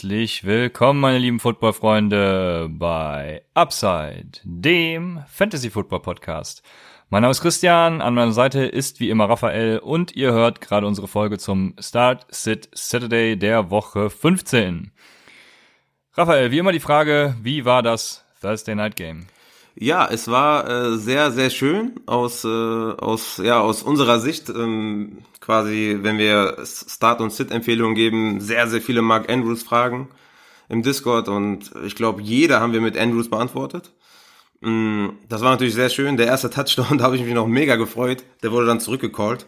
Herzlich willkommen, meine lieben Football-Freunde, bei Upside, dem Fantasy-Football-Podcast. Mein Name ist Christian, an meiner Seite ist wie immer Raphael und ihr hört gerade unsere Folge zum Start Sit Saturday der Woche 15. Raphael, wie immer die Frage, wie war das Thursday Night Game? Ja, es war äh, sehr, sehr schön aus, äh, aus, ja, aus unserer Sicht. Ähm, quasi, wenn wir Start- und Sit-Empfehlungen geben, sehr, sehr viele Mark Andrews-Fragen im Discord und ich glaube, jeder haben wir mit Andrews beantwortet. Mm, das war natürlich sehr schön. Der erste Touchdown, da habe ich mich noch mega gefreut. Der wurde dann zurückgecallt.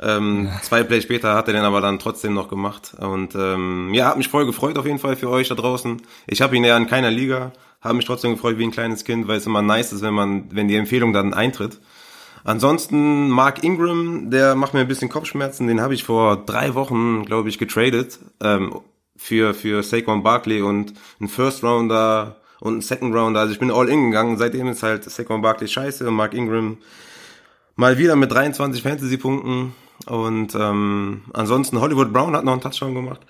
Ähm, ja. Zwei Plays später hat er den aber dann trotzdem noch gemacht. Und ähm, ja, hat mich voll gefreut auf jeden Fall für euch da draußen. Ich habe ihn ja in keiner Liga, habe mich trotzdem gefreut wie ein kleines Kind, weil es immer nice ist, wenn man, wenn die Empfehlung dann eintritt. Ansonsten Mark Ingram, der macht mir ein bisschen Kopfschmerzen. Den habe ich vor drei Wochen, glaube ich, getradet ähm, für für Saquon Barkley und ein First Rounder und ein Second Rounder. Also ich bin all in gegangen. Seitdem ist halt Saquon Barkley scheiße und Mark Ingram mal wieder mit 23 Fantasy Punkten und ähm, ansonsten Hollywood Brown hat noch einen Touchdown gemacht.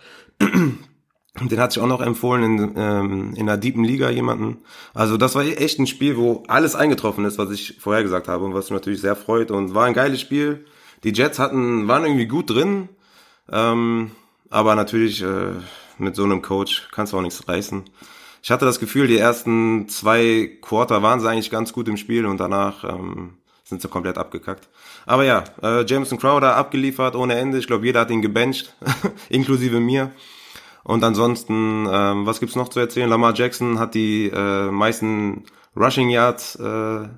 Den hat sich auch noch empfohlen in, ähm, in der deepen Liga jemanden. Also das war echt ein Spiel, wo alles eingetroffen ist, was ich vorher gesagt habe und was mich natürlich sehr freut. Und war ein geiles Spiel. Die Jets hatten, waren irgendwie gut drin. Ähm, aber natürlich äh, mit so einem Coach kannst du auch nichts reißen. Ich hatte das Gefühl, die ersten zwei Quarter waren sie eigentlich ganz gut im Spiel und danach ähm, sind sie komplett abgekackt. Aber ja, äh, Jameson Crowder abgeliefert ohne Ende. Ich glaube, jeder hat ihn gebencht, inklusive mir. Und ansonsten, ähm, was gibt's noch zu erzählen? Lamar Jackson hat die äh, meisten Rushing Yards äh,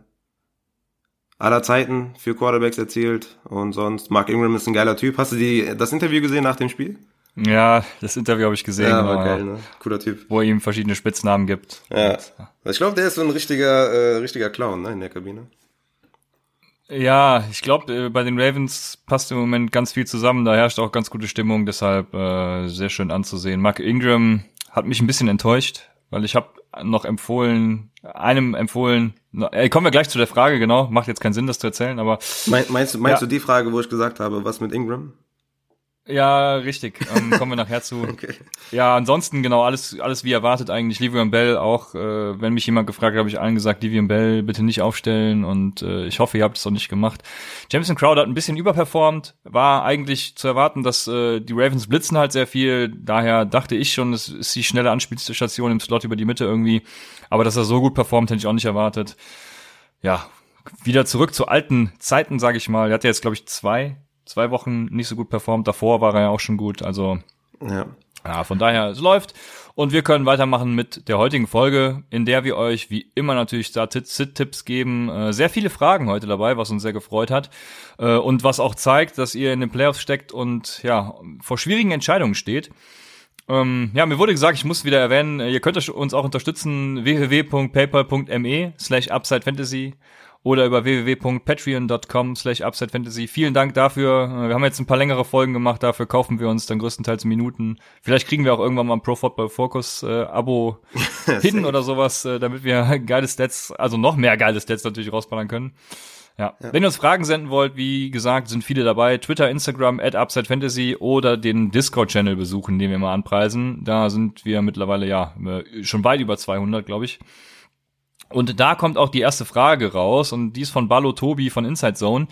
aller Zeiten für Quarterbacks erzielt. Und sonst, Mark Ingram ist ein geiler Typ. Hast du die, das Interview gesehen nach dem Spiel? Ja, das Interview habe ich gesehen. Ja, war geil, ne? Cooler Typ. Wo er ihm verschiedene Spitznamen gibt. Ja. Ich glaube, der ist so ein richtiger, äh, richtiger Clown, ne, in der Kabine. Ja, ich glaube, äh, bei den Ravens passt im Moment ganz viel zusammen. Da herrscht auch ganz gute Stimmung, deshalb äh, sehr schön anzusehen. Mark Ingram hat mich ein bisschen enttäuscht, weil ich habe noch empfohlen, einem empfohlen, äh, kommen wir gleich zu der Frage, genau, macht jetzt keinen Sinn, das zu erzählen, aber. Mein, meinst, meinst ja. du die Frage, wo ich gesagt habe, was mit Ingram? Ja, richtig. Ähm, kommen wir nachher zu. okay. Ja, ansonsten genau alles alles wie erwartet eigentlich. Livian Bell auch, äh, wenn mich jemand gefragt hat, habe ich allen gesagt, Livian Bell bitte nicht aufstellen und äh, ich hoffe, ihr habt es auch nicht gemacht. Jameson Crowder hat ein bisschen überperformt, war eigentlich zu erwarten, dass äh, die Ravens blitzen halt sehr viel. Daher dachte ich schon, es ist die schnelle Anspielstation im Slot über die Mitte irgendwie. Aber dass er so gut performt, hätte ich auch nicht erwartet. Ja, wieder zurück zu alten Zeiten, sage ich mal. Er hat ja jetzt, glaube ich, zwei zwei Wochen nicht so gut performt. Davor war er ja auch schon gut. Also ja. ja, von daher, es läuft. Und wir können weitermachen mit der heutigen Folge, in der wir euch wie immer natürlich Start-Sit-Tipps geben. Äh, sehr viele Fragen heute dabei, was uns sehr gefreut hat. Äh, und was auch zeigt, dass ihr in den Playoffs steckt und ja, vor schwierigen Entscheidungen steht. Ähm, ja, mir wurde gesagt, ich muss wieder erwähnen, ihr könnt uns auch unterstützen, www.paypal.me slash Upside Fantasy oder über www.patreon.com slash UpsideFantasy. Vielen Dank dafür. Wir haben jetzt ein paar längere Folgen gemacht, dafür kaufen wir uns dann größtenteils Minuten. Vielleicht kriegen wir auch irgendwann mal ein Pro Football Focus äh, Abo hin oder sowas, äh, damit wir geile Stats, also noch mehr geile Stats natürlich rausballern können. Ja. ja. Wenn ihr uns Fragen senden wollt, wie gesagt, sind viele dabei. Twitter, Instagram, at Upside Fantasy oder den Discord-Channel besuchen, den wir mal anpreisen. Da sind wir mittlerweile, ja, äh, schon weit über 200, glaube ich. Und da kommt auch die erste Frage raus und die ist von Ballo Tobi von Inside Zone.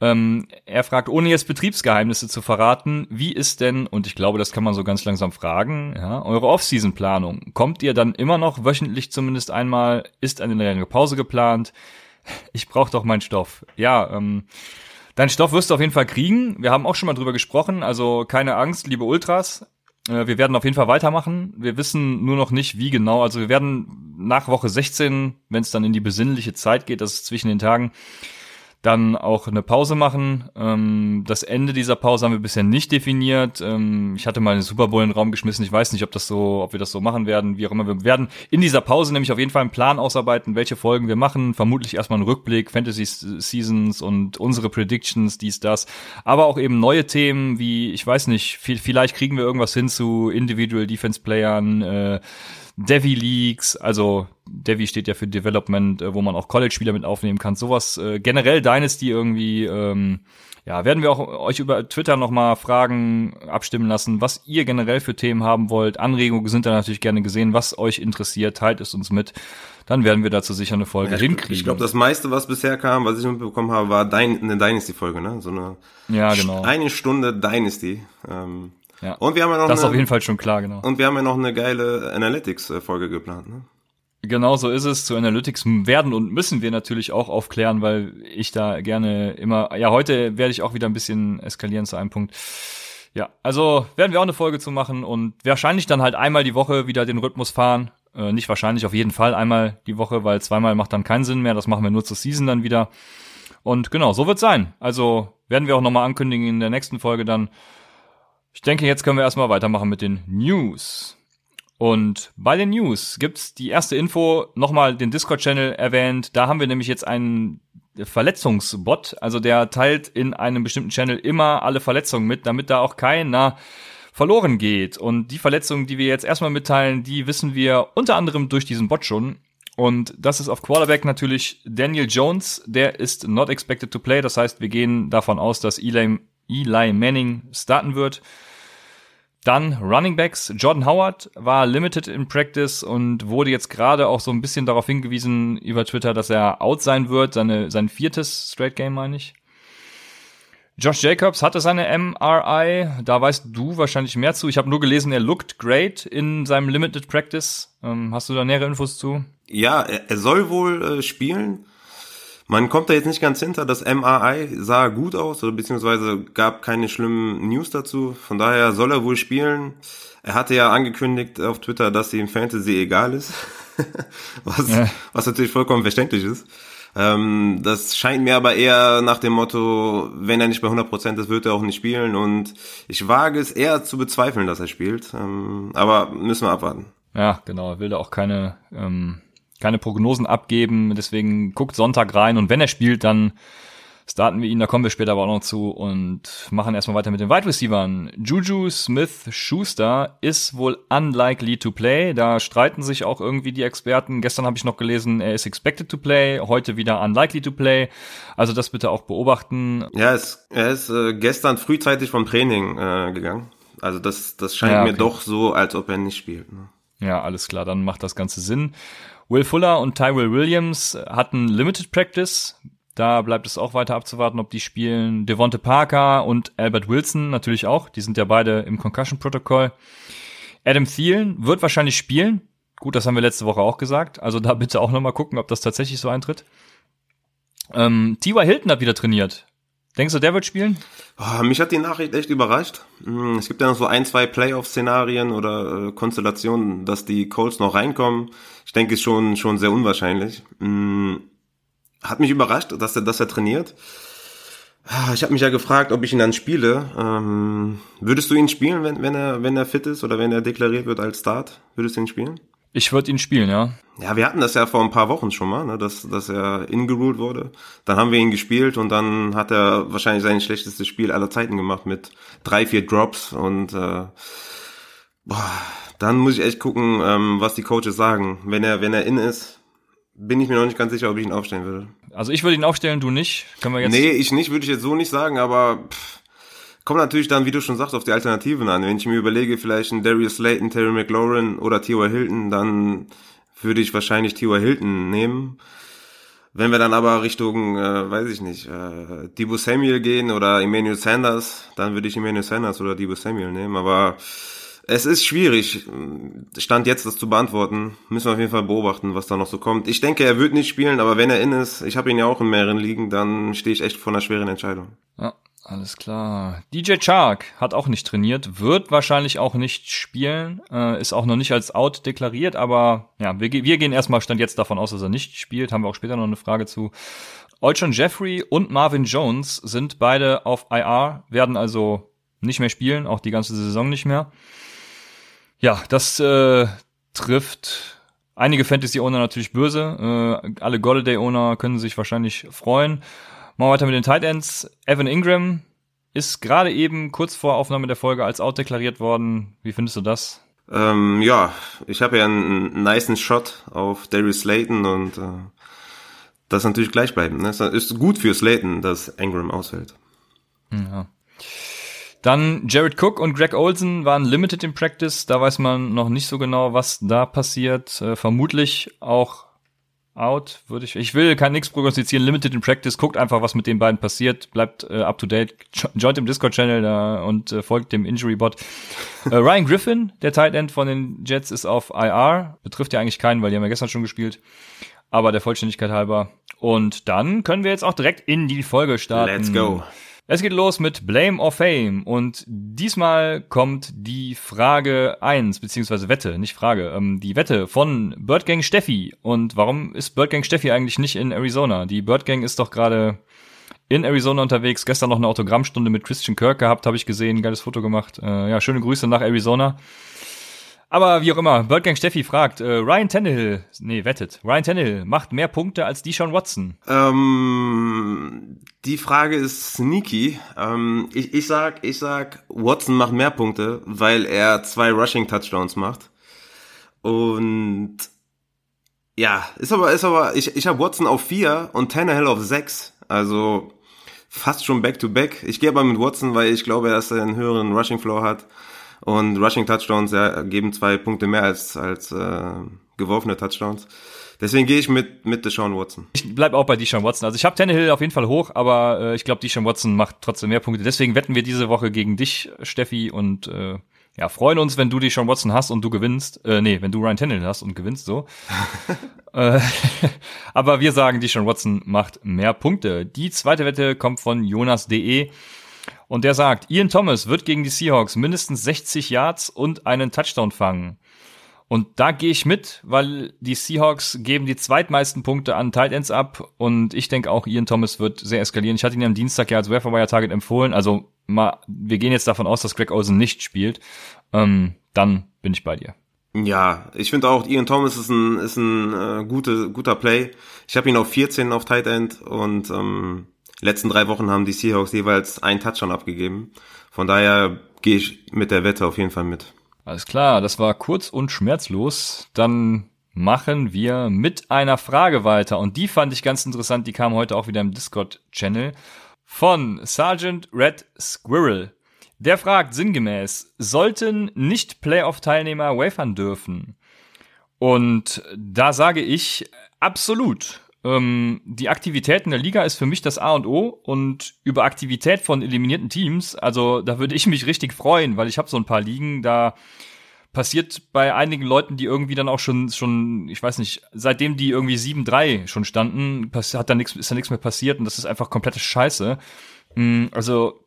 Ähm, er fragt, ohne jetzt Betriebsgeheimnisse zu verraten, wie ist denn, und ich glaube, das kann man so ganz langsam fragen, ja, eure Off-Season-Planung? Kommt ihr dann immer noch wöchentlich zumindest einmal? Ist eine längere Pause geplant? Ich brauche doch meinen Stoff. Ja, ähm, deinen Stoff wirst du auf jeden Fall kriegen. Wir haben auch schon mal drüber gesprochen, also keine Angst, liebe Ultras. Äh, wir werden auf jeden Fall weitermachen. Wir wissen nur noch nicht, wie genau. Also wir werden nach Woche 16, wenn es dann in die besinnliche Zeit geht, das ist zwischen den Tagen, dann auch eine Pause machen. Ähm, das Ende dieser Pause haben wir bisher nicht definiert. Ähm, ich hatte mal einen Super Bowl in den Raum geschmissen. Ich weiß nicht, ob das so, ob wir das so machen werden, wie auch immer. Wir werden in dieser Pause nämlich auf jeden Fall einen Plan ausarbeiten, welche Folgen wir machen. Vermutlich erstmal einen Rückblick, Fantasy Seasons und unsere Predictions, dies, das. Aber auch eben neue Themen, wie, ich weiß nicht, vielleicht kriegen wir irgendwas hin zu Individual Defense Playern, äh, Devi Leagues, also Devi steht ja für Development, äh, wo man auch College-Spieler mit aufnehmen kann. Sowas äh, generell Dynasty irgendwie, ähm, ja, werden wir auch euch über Twitter nochmal Fragen abstimmen lassen, was ihr generell für Themen haben wollt. Anregungen sind da natürlich gerne gesehen, was euch interessiert, teilt es uns mit. Dann werden wir dazu sicher eine Folge ja, hinkriegen. Ich glaube, das meiste, was bisher kam, was ich mitbekommen habe, war Dein, eine Dynasty-Folge, ne? So eine ja, genau. eine Stunde Dynasty. Ähm, ja. Und wir haben ja noch das eine, ist auf jeden Fall schon klar, genau. Und wir haben ja noch eine geile Analytics-Folge geplant, ne? Genau so ist es. Zu Analytics werden und müssen wir natürlich auch aufklären, weil ich da gerne immer, ja, heute werde ich auch wieder ein bisschen eskalieren zu einem Punkt. Ja, also werden wir auch eine Folge zu machen und wahrscheinlich dann halt einmal die Woche wieder den Rhythmus fahren. Äh, nicht wahrscheinlich, auf jeden Fall einmal die Woche, weil zweimal macht dann keinen Sinn mehr. Das machen wir nur zur Season dann wieder. Und genau, so wird sein. Also werden wir auch nochmal ankündigen in der nächsten Folge dann. Ich denke, jetzt können wir erstmal weitermachen mit den News. Und bei den News gibt's die erste Info, nochmal den Discord-Channel erwähnt. Da haben wir nämlich jetzt einen Verletzungsbot, also der teilt in einem bestimmten Channel immer alle Verletzungen mit, damit da auch keiner verloren geht. Und die Verletzungen, die wir jetzt erstmal mitteilen, die wissen wir unter anderem durch diesen Bot schon. Und das ist auf Quarterback natürlich Daniel Jones, der ist not expected to play. Das heißt, wir gehen davon aus, dass Eli, Eli Manning starten wird. Dann Running Backs. Jordan Howard war limited in practice und wurde jetzt gerade auch so ein bisschen darauf hingewiesen über Twitter, dass er out sein wird. Seine, sein viertes Straight Game, meine ich. Josh Jacobs hatte seine MRI. Da weißt du wahrscheinlich mehr zu. Ich habe nur gelesen, er looked great in seinem Limited Practice. Ähm, hast du da nähere Infos zu? Ja, er, soll wohl äh, spielen. Man kommt da jetzt nicht ganz hinter. Das MRI sah gut aus, oder beziehungsweise gab keine schlimmen News dazu. Von daher soll er wohl spielen. Er hatte ja angekündigt auf Twitter, dass ihm Fantasy egal ist. was, ja. was natürlich vollkommen verständlich ist. Ähm, das scheint mir aber eher nach dem Motto, wenn er nicht bei 100% ist, wird er auch nicht spielen. Und ich wage es eher zu bezweifeln, dass er spielt. Ähm, aber müssen wir abwarten. Ja, genau. Er will da auch keine ähm, keine Prognosen abgeben. Deswegen guckt Sonntag rein und wenn er spielt, dann starten wir ihn, da kommen wir später aber auch noch zu und machen erstmal weiter mit den Wide Receivers. Juju Smith Schuster ist wohl unlikely to play. Da streiten sich auch irgendwie die Experten. Gestern habe ich noch gelesen, er ist expected to play, heute wieder unlikely to play. Also das bitte auch beobachten. Ja, es, er ist äh, gestern frühzeitig vom Training äh, gegangen. Also das, das scheint ja, okay. mir doch so, als ob er nicht spielt. Ne? Ja, alles klar, dann macht das Ganze Sinn. Will Fuller und Tyrell Williams hatten Limited Practice. Da bleibt es auch weiter abzuwarten, ob die spielen. Devonte Parker und Albert Wilson natürlich auch. Die sind ja beide im Concussion-Protokoll. Adam Thielen wird wahrscheinlich spielen. Gut, das haben wir letzte Woche auch gesagt. Also da bitte auch nochmal gucken, ob das tatsächlich so eintritt. Ähm, T.Y. Hilton hat wieder trainiert. Denkst du, der wird spielen? Oh, mich hat die Nachricht echt überrascht. Hm, es gibt ja noch so ein, zwei Playoff-Szenarien oder äh, Konstellationen, dass die Colts noch reinkommen. Ich denke, ist schon, schon sehr unwahrscheinlich. Hm, hat mich überrascht, dass er, dass er trainiert. Ah, ich habe mich ja gefragt, ob ich ihn dann spiele. Ähm, würdest du ihn spielen, wenn, wenn, er, wenn er fit ist oder wenn er deklariert wird als Start? Würdest du ihn spielen? Ich würde ihn spielen, ja. Ja, wir hatten das ja vor ein paar Wochen schon mal, ne, dass, dass er ingeruled wurde. Dann haben wir ihn gespielt und dann hat er wahrscheinlich sein schlechtestes Spiel aller Zeiten gemacht mit drei, vier Drops und äh, boah, dann muss ich echt gucken, ähm, was die Coaches sagen. Wenn er, wenn er in ist, bin ich mir noch nicht ganz sicher, ob ich ihn aufstellen würde. Also ich würde ihn aufstellen, du nicht. Können wir jetzt? Nee, ich nicht, würde ich jetzt so nicht sagen, aber pff, Kommt natürlich dann, wie du schon sagst, auf die Alternativen an. Wenn ich mir überlege, vielleicht ein Darius Slayton, Terry McLaurin oder T.Y. Hilton, dann würde ich wahrscheinlich T.Y. Hilton nehmen. Wenn wir dann aber Richtung, äh, weiß ich nicht, äh, Debo Samuel gehen oder Emmanuel Sanders, dann würde ich Emmanuel Sanders oder Debo Samuel nehmen. Aber es ist schwierig, Stand jetzt das zu beantworten. Müssen wir auf jeden Fall beobachten, was da noch so kommt. Ich denke, er wird nicht spielen, aber wenn er in ist, ich habe ihn ja auch in mehreren Ligen, dann stehe ich echt vor einer schweren Entscheidung. Ja, alles klar. DJ Chark hat auch nicht trainiert, wird wahrscheinlich auch nicht spielen, äh, ist auch noch nicht als out deklariert, aber ja, wir, wir gehen erstmal Stand jetzt davon aus, dass er nicht spielt, haben wir auch später noch eine Frage zu. Olchan Jeffrey und Marvin Jones sind beide auf IR, werden also nicht mehr spielen, auch die ganze Saison nicht mehr. Ja, das äh, trifft einige Fantasy-Owner natürlich böse. Äh, alle Golladay-Owner können sich wahrscheinlich freuen. Machen wir weiter mit den Tight Ends. Evan Ingram ist gerade eben kurz vor Aufnahme der Folge als out deklariert worden. Wie findest du das? Ähm, ja, ich habe ja einen, einen niceen Shot auf Darius Slayton und äh, das natürlich gleich bleiben. Ne? Es ist gut für Slayton, dass Ingram ausfällt. Ja. Dann Jared Cook und Greg Olsen waren limited in Practice. Da weiß man noch nicht so genau, was da passiert. Äh, vermutlich auch out, würde ich. Ich will kein nichts prognostizieren. Limited in Practice. Guckt einfach, was mit den beiden passiert. Bleibt äh, up to date. Joint im Discord-Channel da und äh, folgt dem Injury-Bot. äh, Ryan Griffin, der Tight End von den Jets, ist auf IR. Betrifft ja eigentlich keinen, weil die haben ja gestern schon gespielt. Aber der Vollständigkeit halber. Und dann können wir jetzt auch direkt in die Folge starten. Let's go. Es geht los mit Blame or Fame und diesmal kommt die Frage eins beziehungsweise Wette, nicht Frage, ähm, die Wette von Birdgang Steffi. Und warum ist Birdgang Steffi eigentlich nicht in Arizona? Die Birdgang ist doch gerade in Arizona unterwegs, gestern noch eine Autogrammstunde mit Christian Kirk gehabt, habe ich gesehen, geiles Foto gemacht. Äh, ja, schöne Grüße nach Arizona. Aber wie auch immer, Birdgang Steffi fragt, äh, Ryan Tannehill, nee, wettet, Ryan Tannehill macht mehr Punkte als Deshaun Watson. Ähm, die Frage ist sneaky. Ähm, ich, ich sag, ich sag, Watson macht mehr Punkte, weil er zwei Rushing Touchdowns macht. Und ja, ist aber, ist aber, ich, ich habe Watson auf vier und Tannehill auf sechs. Also fast schon back to back. Ich gehe aber mit Watson, weil ich glaube, dass er einen höheren Rushing Floor hat. Und Rushing Touchdowns ja, geben zwei Punkte mehr als, als äh, geworfene Touchdowns. Deswegen gehe ich mit, mit Deshaun Watson. Ich bleib auch bei Deshaun Watson. Also ich habe Tannehill auf jeden Fall hoch, aber äh, ich glaube, Deshaun Watson macht trotzdem mehr Punkte. Deswegen wetten wir diese Woche gegen dich, Steffi, und äh, ja, freuen uns, wenn du Deshaun Watson hast und du gewinnst. Äh, nee, wenn du Ryan Tannehill hast und gewinnst, so. äh, aber wir sagen, Deshaun Watson macht mehr Punkte. Die zweite Wette kommt von Jonas.de. Und der sagt, Ian Thomas wird gegen die Seahawks mindestens 60 Yards und einen Touchdown fangen. Und da gehe ich mit, weil die Seahawks geben die zweitmeisten Punkte an Tight Ends ab und ich denke auch, Ian Thomas wird sehr eskalieren. Ich hatte ihn am Dienstag ja als Wire Target empfohlen, also mal, wir gehen jetzt davon aus, dass Greg Olsen nicht spielt. Ähm, dann bin ich bei dir. Ja, ich finde auch, Ian Thomas ist ein, ist ein äh, gute, guter Play. Ich habe ihn auf 14 auf Tight End und ähm, letzten drei Wochen haben die Seahawks jeweils einen Touchdown abgegeben. Von daher gehe ich mit der Wette auf jeden Fall mit. Alles klar, das war kurz und schmerzlos. Dann machen wir mit einer Frage weiter. Und die fand ich ganz interessant. Die kam heute auch wieder im Discord-Channel von Sergeant Red Squirrel. Der fragt sinngemäß, sollten nicht Playoff-Teilnehmer wafern dürfen? Und da sage ich absolut. Ähm, die Aktivität in der Liga ist für mich das A und O und über Aktivität von eliminierten Teams, also da würde ich mich richtig freuen, weil ich habe so ein paar Ligen, da passiert bei einigen Leuten, die irgendwie dann auch schon, schon, ich weiß nicht, seitdem die irgendwie 7-3 schon standen, hat da nichts, ist da nichts mehr passiert und das ist einfach komplette Scheiße. Mm, also,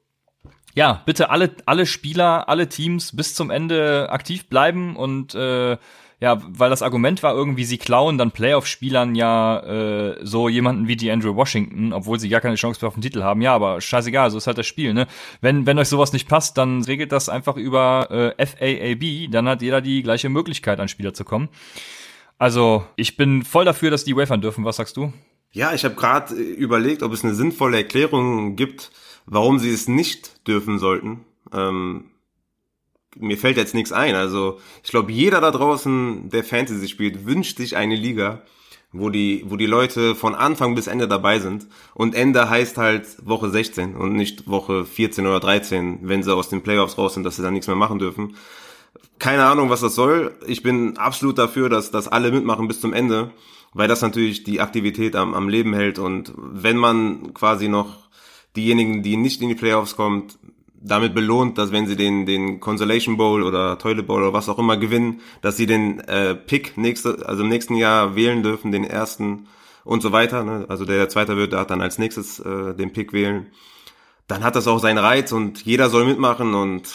ja, bitte alle, alle Spieler, alle Teams bis zum Ende aktiv bleiben und äh, ja, weil das Argument war irgendwie, sie klauen dann Playoff-Spielern ja äh, so jemanden wie die Andrew Washington, obwohl sie gar keine Chance mehr auf den Titel haben. Ja, aber scheißegal, so ist halt das Spiel, ne? Wenn, wenn euch sowas nicht passt, dann regelt das einfach über äh, FAAB, dann hat jeder die gleiche Möglichkeit, an Spieler zu kommen. Also, ich bin voll dafür, dass die wafern dürfen. Was sagst du? Ja, ich habe gerade überlegt, ob es eine sinnvolle Erklärung gibt, warum sie es nicht dürfen sollten. Ähm, mir fällt jetzt nichts ein. Also ich glaube, jeder da draußen, der Fantasy spielt, wünscht sich eine Liga, wo die, wo die Leute von Anfang bis Ende dabei sind. Und Ende heißt halt Woche 16 und nicht Woche 14 oder 13, wenn sie aus den Playoffs raus sind, dass sie dann nichts mehr machen dürfen. Keine Ahnung, was das soll. Ich bin absolut dafür, dass, dass alle mitmachen bis zum Ende, weil das natürlich die Aktivität am, am Leben hält. Und wenn man quasi noch diejenigen, die nicht in die Playoffs kommt, damit belohnt, dass wenn sie den, den Consolation Bowl oder Toilet Bowl oder was auch immer gewinnen, dass sie den äh, Pick nächste, also im nächsten Jahr wählen dürfen, den ersten und so weiter. Ne? Also der, der Zweiter wird, der hat dann als nächstes äh, den Pick wählen. Dann hat das auch seinen Reiz und jeder soll mitmachen und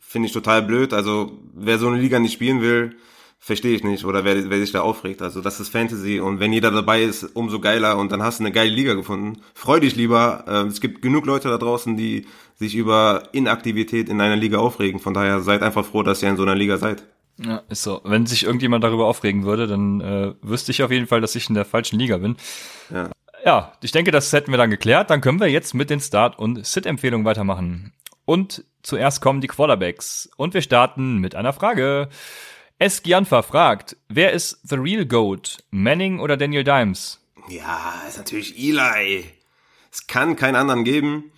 finde ich total blöd. Also wer so eine Liga nicht spielen will, verstehe ich nicht oder wer, wer sich da aufregt. Also das ist Fantasy und wenn jeder dabei ist, umso geiler und dann hast du eine geile Liga gefunden. Freu dich lieber. Äh, es gibt genug Leute da draußen, die sich über Inaktivität in einer Liga aufregen. Von daher seid einfach froh, dass ihr in so einer Liga seid. Ja, ist so. Wenn sich irgendjemand darüber aufregen würde, dann äh, wüsste ich auf jeden Fall, dass ich in der falschen Liga bin. Ja. Ja, ich denke, das hätten wir dann geklärt. Dann können wir jetzt mit den Start- und Sit-Empfehlungen weitermachen. Und zuerst kommen die Quarterbacks. Und wir starten mit einer Frage. Eskianfa fragt, wer ist The Real Goat? Manning oder Daniel Dimes? Ja, ist natürlich Eli. Es kann keinen anderen geben.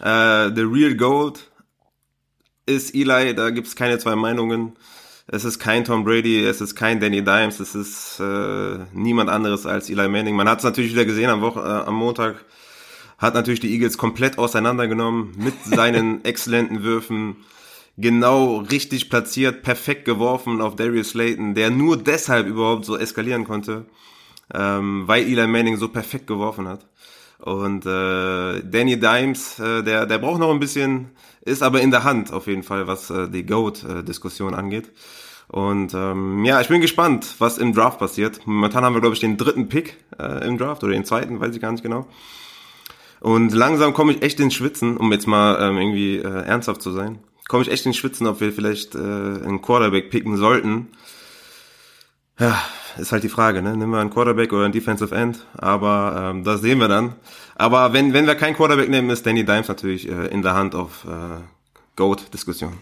Äh, the Real Gold ist Eli, da gibt's keine zwei Meinungen. Es ist kein Tom Brady, es ist kein Danny Dimes, es ist äh, niemand anderes als Eli Manning. Man hat es natürlich wieder gesehen am, Woche, äh, am Montag, hat natürlich die Eagles komplett auseinandergenommen mit seinen exzellenten Würfen, genau richtig platziert, perfekt geworfen auf Darius Slayton, der nur deshalb überhaupt so eskalieren konnte, ähm, weil Eli Manning so perfekt geworfen hat. Und äh, Danny Dimes, äh, der, der braucht noch ein bisschen, ist aber in der Hand auf jeden Fall, was äh, die GOAT-Diskussion angeht. Und ähm, ja, ich bin gespannt, was im Draft passiert. Momentan haben wir, glaube ich, den dritten Pick äh, im Draft oder den zweiten, weiß ich gar nicht genau. Und langsam komme ich echt ins Schwitzen, um jetzt mal ähm, irgendwie äh, ernsthaft zu sein, komme ich echt ins Schwitzen, ob wir vielleicht äh, einen Quarterback picken sollten. Ja, ist halt die Frage, ne? Nehmen wir einen Quarterback oder einen Defensive End, aber ähm, das sehen wir dann. Aber wenn, wenn wir keinen Quarterback nehmen, ist Danny Dimes natürlich äh, in der Hand auf äh, Goat-Diskussion.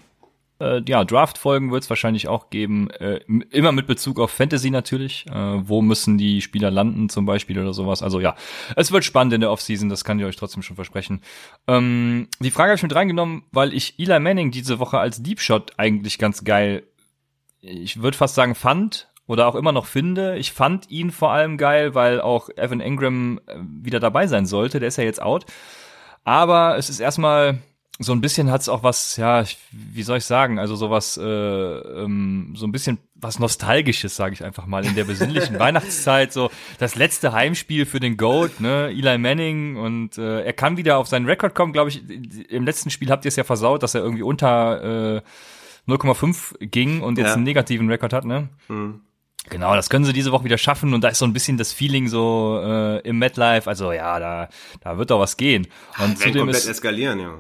Äh, ja, Draft-Folgen wird es wahrscheinlich auch geben, äh, immer mit Bezug auf Fantasy natürlich. Äh, wo müssen die Spieler landen zum Beispiel oder sowas. Also ja, es wird spannend in der Offseason, das kann ich euch trotzdem schon versprechen. Ähm, die Frage habe ich mit reingenommen, weil ich Eli Manning diese Woche als Deep Shot eigentlich ganz geil, ich würde fast sagen, fand oder auch immer noch finde. Ich fand ihn vor allem geil, weil auch Evan Ingram äh, wieder dabei sein sollte. Der ist ja jetzt out. Aber es ist erstmal so ein bisschen hat's auch was, ja, wie soll ich sagen, also sowas, äh, ähm, so ein bisschen was Nostalgisches, sage ich einfach mal, in der besinnlichen Weihnachtszeit, so das letzte Heimspiel für den Goat, ne, Eli Manning und äh, er kann wieder auf seinen Rekord kommen, glaube ich, im letzten Spiel habt ihr es ja versaut, dass er irgendwie unter äh, 0,5 ging und jetzt ja. einen negativen Rekord hat, ne? Mhm. Genau, das können sie diese Woche wieder schaffen und da ist so ein bisschen das Feeling so äh, im MetLife, also ja, da da wird doch was gehen. Und zudem komplett ist eskalieren, ja.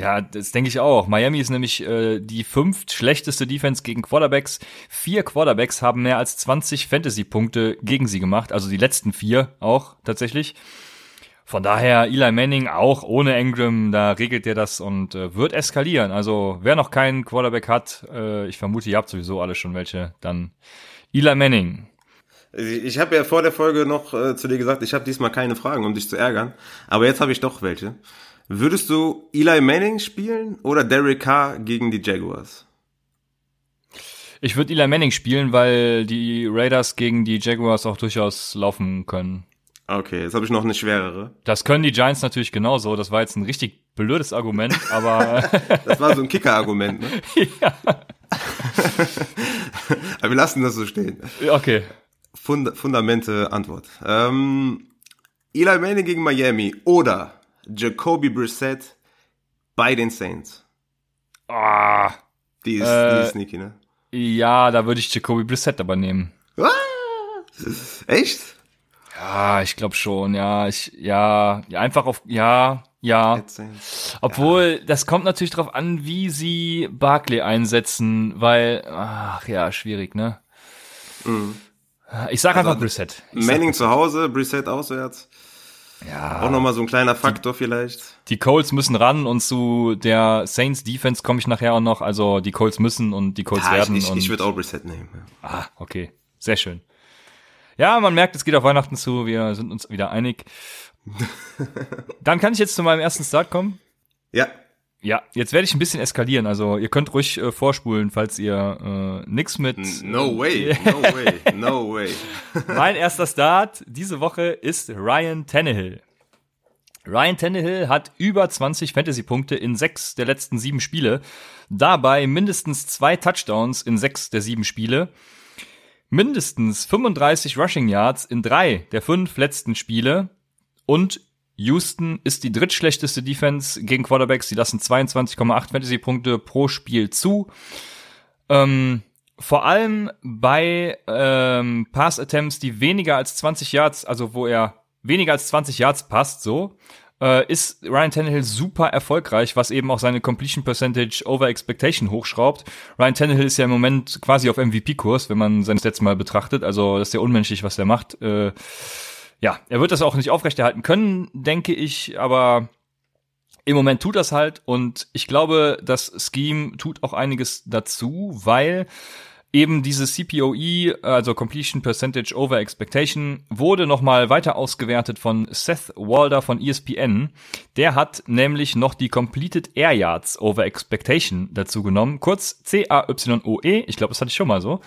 Ja, das denke ich auch. Miami ist nämlich äh, die fünft schlechteste Defense gegen Quarterbacks. Vier Quarterbacks haben mehr als 20 Fantasy-Punkte gegen sie gemacht, also die letzten vier auch tatsächlich. Von daher Eli Manning auch ohne Ingram, da regelt er das und äh, wird eskalieren. Also wer noch keinen Quarterback hat, äh, ich vermute, ihr habt sowieso alle schon welche, dann Eli Manning. Ich habe ja vor der Folge noch äh, zu dir gesagt, ich habe diesmal keine Fragen, um dich zu ärgern. Aber jetzt habe ich doch welche. Würdest du Eli Manning spielen oder Derek Carr gegen die Jaguars? Ich würde Eli Manning spielen, weil die Raiders gegen die Jaguars auch durchaus laufen können. Okay, jetzt habe ich noch eine schwerere. Das können die Giants natürlich genauso. Das war jetzt ein richtig blödes Argument, aber. das war so ein Kicker-Argument, ne? ja. aber wir lassen das so stehen. Okay. Fund Fundamente Antwort. Ähm, Eli Manning gegen Miami oder Jacoby Brissett bei den Saints. Ah. Die ist, äh, die ist sneaky, ne? Ja, da würde ich Jacoby Brissett aber nehmen. Ah, echt? Ja, ich glaube schon, ja, ich, ja, einfach auf, ja, ja. Obwohl, ja. das kommt natürlich drauf an, wie sie Barkley einsetzen, weil, ach ja, schwierig, ne? Mhm. Ich sag also, einfach Brissett. Manning zu Hause, Brissett auswärts. Ja. Auch nochmal so ein kleiner Faktor die, vielleicht. Die Colts müssen ran und zu der Saints Defense komme ich nachher auch noch. Also die Colts müssen und die Colts ja, werden. Ich, ich, ich würde auch Reset nehmen. Ja. Ah, okay. Sehr schön. Ja, man merkt, es geht auf Weihnachten zu. Wir sind uns wieder einig. Dann kann ich jetzt zu meinem ersten Start kommen. Ja. Ja, jetzt werde ich ein bisschen eskalieren. Also ihr könnt ruhig äh, vorspulen, falls ihr äh, nix mit. No way, no way, no way. mein erster Start diese Woche ist Ryan Tannehill. Ryan Tannehill hat über 20 Fantasy-Punkte in sechs der letzten sieben Spiele. Dabei mindestens zwei Touchdowns in sechs der sieben Spiele. Mindestens 35 Rushing Yards in drei der fünf letzten Spiele. Und Houston ist die drittschlechteste Defense gegen Quarterbacks. Sie lassen 22,8 Fantasy-Punkte pro Spiel zu. Ähm, vor allem bei ähm, Pass-Attempts, die weniger als 20 Yards, also wo er weniger als 20 Yards passt, so, äh, ist Ryan Tannehill super erfolgreich, was eben auch seine Completion Percentage over Expectation hochschraubt. Ryan Tannehill ist ja im Moment quasi auf MVP-Kurs, wenn man sein Stats mal betrachtet. Also das ist ja unmenschlich, was er macht. Äh, ja, er wird das auch nicht aufrechterhalten können, denke ich, aber im Moment tut das halt und ich glaube, das Scheme tut auch einiges dazu, weil eben diese CPOE, also Completion Percentage Over Expectation, wurde nochmal weiter ausgewertet von Seth Walder von ESPN. Der hat nämlich noch die Completed Air Yards Over Expectation dazu genommen, kurz C-A-Y-O-E, ich glaube, das hatte ich schon mal so.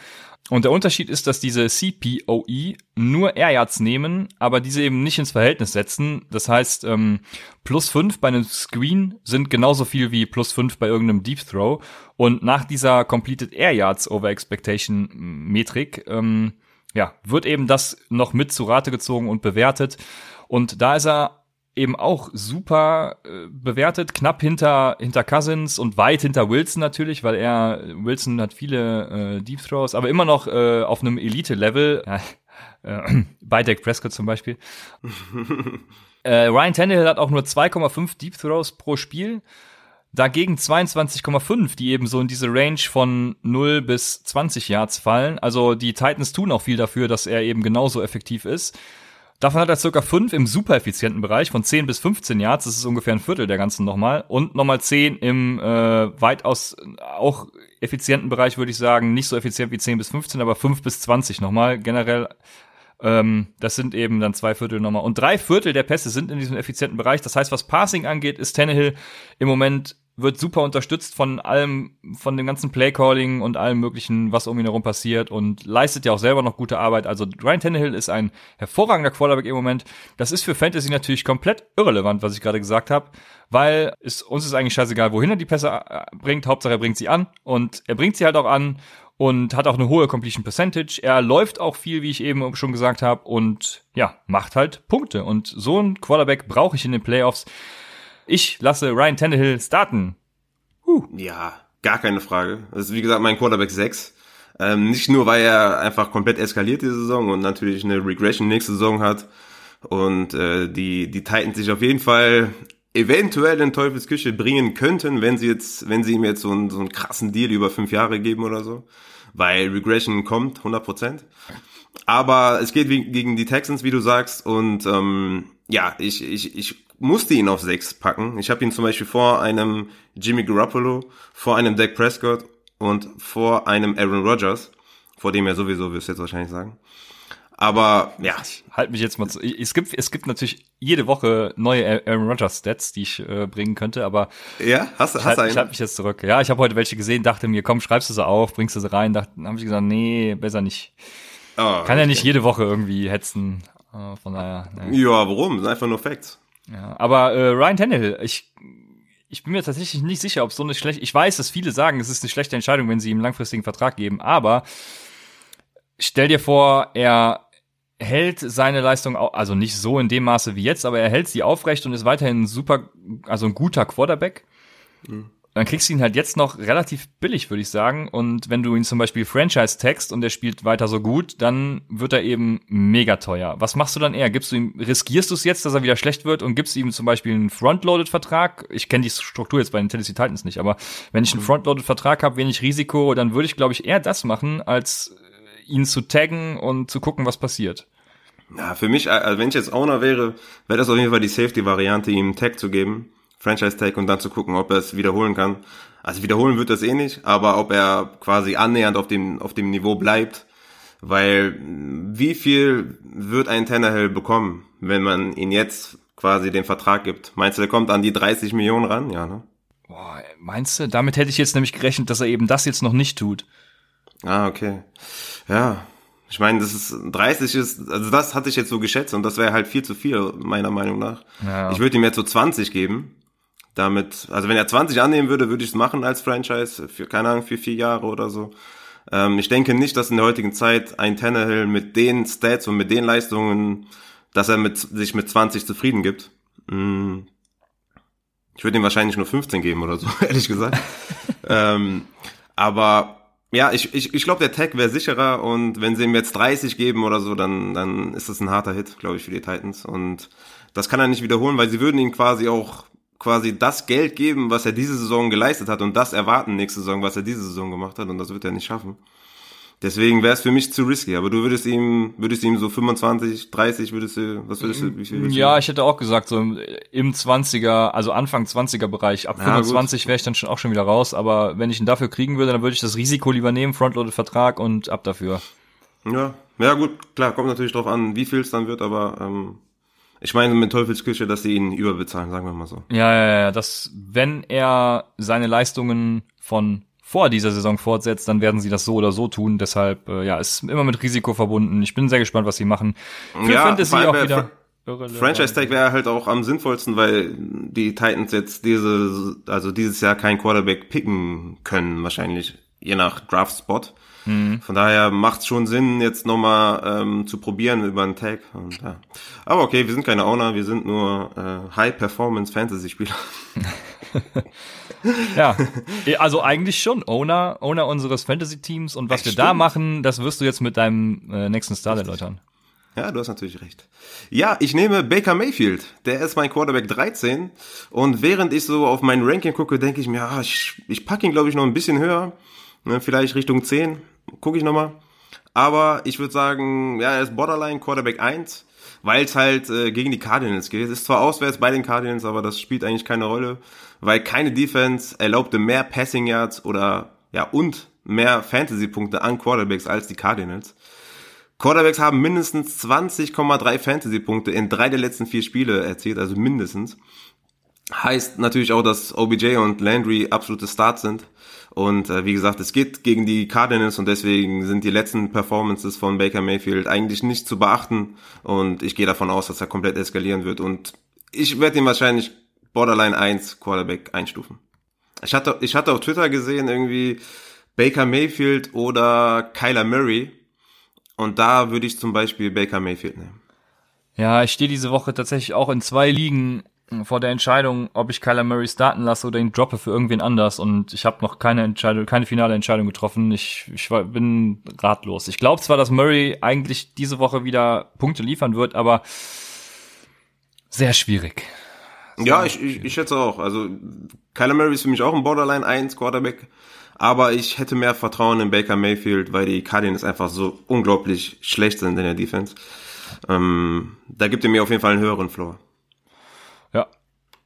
Und der Unterschied ist, dass diese CPOE nur Air Yards nehmen, aber diese eben nicht ins Verhältnis setzen. Das heißt, ähm, plus fünf bei einem Screen sind genauso viel wie plus fünf bei irgendeinem Deep Throw. Und nach dieser Completed Air Yards Over Expectation Metrik, ähm, ja, wird eben das noch mit zu Rate gezogen und bewertet. Und da ist er eben auch super äh, bewertet, knapp hinter hinter Cousins und weit hinter Wilson natürlich, weil er Wilson hat viele äh, Deep Throws, aber immer noch äh, auf einem Elite Level. Äh, bei Dak Prescott zum Beispiel. äh, Ryan Tannehill hat auch nur 2,5 Deep Throws pro Spiel. Dagegen 22,5, die eben so in diese Range von 0 bis 20 Yards fallen. Also die Titans tun auch viel dafür, dass er eben genauso effektiv ist. Davon hat er circa fünf im super effizienten Bereich von 10 bis 15 Yards, das ist ungefähr ein Viertel der ganzen nochmal. Und nochmal 10 im äh, weitaus auch effizienten Bereich, würde ich sagen. Nicht so effizient wie 10 bis 15, aber 5 bis 20 nochmal. Generell, ähm, das sind eben dann zwei Viertel nochmal. Und drei Viertel der Pässe sind in diesem effizienten Bereich. Das heißt, was Passing angeht, ist Tannehill im Moment wird super unterstützt von allem, von dem ganzen Playcalling und allem möglichen, was um ihn herum passiert und leistet ja auch selber noch gute Arbeit. Also Ryan Tannehill ist ein hervorragender Quarterback im Moment. Das ist für Fantasy natürlich komplett irrelevant, was ich gerade gesagt habe, weil es, uns ist eigentlich scheißegal, wohin er die Pässe äh, bringt. Hauptsache er bringt sie an und er bringt sie halt auch an und hat auch eine hohe Completion Percentage. Er läuft auch viel, wie ich eben schon gesagt habe und ja, macht halt Punkte und so ein Quarterback brauche ich in den Playoffs. Ich lasse Ryan Tannehill starten. Huh. Ja, gar keine Frage. Das ist wie gesagt mein Quarterback 6. Ähm, nicht nur, weil er einfach komplett eskaliert diese Saison und natürlich eine Regression nächste Saison hat und äh, die, die Titans sich auf jeden Fall eventuell in Teufels Küche bringen könnten, wenn sie jetzt, wenn sie ihm jetzt so einen, so einen krassen Deal über fünf Jahre geben oder so. Weil Regression kommt, 100 Prozent. Aber es geht gegen die Texans, wie du sagst, und ähm, ja, ich, ich, ich musste ihn auf sechs packen. Ich habe ihn zum Beispiel vor einem Jimmy Garoppolo, vor einem Dak Prescott und vor einem Aaron Rodgers, vor dem er sowieso, wirst du jetzt wahrscheinlich sagen. Aber ja. Halt mich jetzt mal zu. Es gibt, es gibt natürlich jede Woche neue Aaron Rodgers Stats, die ich äh, bringen könnte, aber ja, hast, du, ich hast halt, Ich halte mich jetzt zurück. Ja, ich habe heute welche gesehen, dachte mir, komm, schreibst du sie auf, bringst du sie rein. Dann habe ich gesagt, nee, besser nicht. Oh, Kann ja nicht jede Woche irgendwie hetzen. Äh, von daher. Nee. Ja, warum? Das sind einfach nur Facts. Ja, aber äh, Ryan Tannehill, ich ich bin mir tatsächlich nicht sicher, ob so eine schlechte. Ich weiß, dass viele sagen, es ist eine schlechte Entscheidung, wenn sie ihm einen langfristigen Vertrag geben, aber stell dir vor, er hält seine Leistung, also nicht so in dem Maße wie jetzt, aber er hält sie aufrecht und ist weiterhin ein super, also ein guter Quarterback. Mhm dann kriegst du ihn halt jetzt noch relativ billig, würde ich sagen. Und wenn du ihn zum Beispiel Franchise text und er spielt weiter so gut, dann wird er eben mega teuer. Was machst du dann eher? Gibst du ihm, riskierst du es jetzt, dass er wieder schlecht wird und gibst ihm zum Beispiel einen Frontloaded-Vertrag? Ich kenne die Struktur jetzt bei den Tennessee Titans nicht, aber wenn ich einen mhm. Frontloaded-Vertrag habe, wenig Risiko, dann würde ich, glaube ich, eher das machen, als ihn zu taggen und zu gucken, was passiert. Ja, für mich, also wenn ich jetzt Owner wäre, wäre das auf jeden Fall die Safety-Variante, ihm einen Tag zu geben Franchise-Tag und dann zu gucken, ob er es wiederholen kann. Also wiederholen wird das eh nicht, aber ob er quasi annähernd auf dem, auf dem Niveau bleibt, weil wie viel wird ein Tannehill bekommen, wenn man ihn jetzt quasi den Vertrag gibt? Meinst du, der kommt an die 30 Millionen ran? Ja, ne? Boah, meinst du? Damit hätte ich jetzt nämlich gerechnet, dass er eben das jetzt noch nicht tut. Ah, okay. Ja. Ich meine, das ist 30 ist, also das hatte ich jetzt so geschätzt und das wäre halt viel zu viel, meiner Meinung nach. Ja. Ich würde ihm jetzt so 20 geben damit, also wenn er 20 annehmen würde, würde ich es machen als Franchise, für, keine Ahnung, für vier Jahre oder so. Ähm, ich denke nicht, dass in der heutigen Zeit ein Tannehill mit den Stats und mit den Leistungen, dass er mit, sich mit 20 zufrieden gibt. Mm. Ich würde ihm wahrscheinlich nur 15 geben oder so, ehrlich gesagt. ähm, aber ja, ich, ich, ich glaube, der Tag wäre sicherer und wenn sie ihm jetzt 30 geben oder so, dann, dann ist das ein harter Hit, glaube ich, für die Titans. Und das kann er nicht wiederholen, weil sie würden ihn quasi auch quasi das Geld geben, was er diese Saison geleistet hat und das erwarten nächste Saison, was er diese Saison gemacht hat und das wird er nicht schaffen. Deswegen wäre es für mich zu risky, aber du würdest ihm, würdest ihm so 25, 30, würdest du, was würdest du, wie viel würdest Ja, ich hätte auch gesagt, so im 20er, also Anfang 20er Bereich, ab Ja, 25 wäre ich dann schon auch schon wieder raus, aber wenn ich ihn dafür kriegen würde, dann würde ich das Risiko lieber nehmen, Frontloaded Vertrag und ab dafür. Ja, ja gut, klar, kommt natürlich drauf an, wie viel es dann wird, aber ähm, ich meine mit Teufelsküche, dass sie ihn überbezahlen, sagen wir mal so. Ja, ja, ja, das, wenn er seine Leistungen von vor dieser Saison fortsetzt, dann werden sie das so oder so tun. Deshalb, äh, ja, ist immer mit Risiko verbunden. Ich bin sehr gespannt, was sie machen. Für Ja, Fantasy auch wieder. Franchise Tag wäre halt auch am sinnvollsten, weil die Titans jetzt diese, also dieses Jahr keinen Quarterback picken können, wahrscheinlich, je nach Draft Spot. Mhm. Von daher macht es schon Sinn, jetzt nochmal ähm, zu probieren über einen Tag. Und, ja. Aber okay, wir sind keine Owner, wir sind nur äh, High-Performance-Fantasy-Spieler. Ja, also eigentlich schon Owner, Owner unseres Fantasy-Teams und was Echt, wir da stimmt. machen, das wirst du jetzt mit deinem äh, nächsten Start erläutern. Ja, du hast natürlich recht. Ja, ich nehme Baker Mayfield. Der ist mein Quarterback 13. Und während ich so auf mein Ranking gucke, denke ich mir, ah, ich, ich packe ihn, glaube ich, noch ein bisschen höher. Ne, vielleicht Richtung 10. Gucke ich nochmal. Aber ich würde sagen, ja, er ist Borderline Quarterback 1, weil es halt äh, gegen die Cardinals geht. Es ist zwar auswärts bei den Cardinals, aber das spielt eigentlich keine Rolle, weil keine Defense erlaubte mehr Passing Yards oder ja und mehr Fantasy-Punkte an Quarterbacks als die Cardinals. Quarterbacks haben mindestens 20,3 Fantasy-Punkte in drei der letzten vier Spiele erzielt, also mindestens. Heißt natürlich auch, dass OBJ und Landry absolute Starts sind. Und äh, wie gesagt, es geht gegen die Cardinals und deswegen sind die letzten Performances von Baker Mayfield eigentlich nicht zu beachten. Und ich gehe davon aus, dass er komplett eskalieren wird. Und ich werde ihn wahrscheinlich Borderline 1 Quarterback einstufen. Ich hatte, ich hatte auf Twitter gesehen, irgendwie Baker Mayfield oder Kyler Murray. Und da würde ich zum Beispiel Baker Mayfield nehmen. Ja, ich stehe diese Woche tatsächlich auch in zwei Ligen vor der Entscheidung, ob ich Kyler Murray starten lasse oder ihn droppe für irgendwen anders. Und ich habe noch keine Entscheidung, keine finale Entscheidung getroffen. Ich, ich war, bin ratlos. Ich glaube zwar, dass Murray eigentlich diese Woche wieder Punkte liefern wird, aber sehr schwierig. Ja, ich, ich, ich schätze auch. Also Kyler Murray ist für mich auch ein Borderline 1 Quarterback. Aber ich hätte mehr Vertrauen in Baker Mayfield, weil die Cardinals einfach so unglaublich schlecht sind in der Defense. Ähm, da gibt er mir auf jeden Fall einen höheren Floor.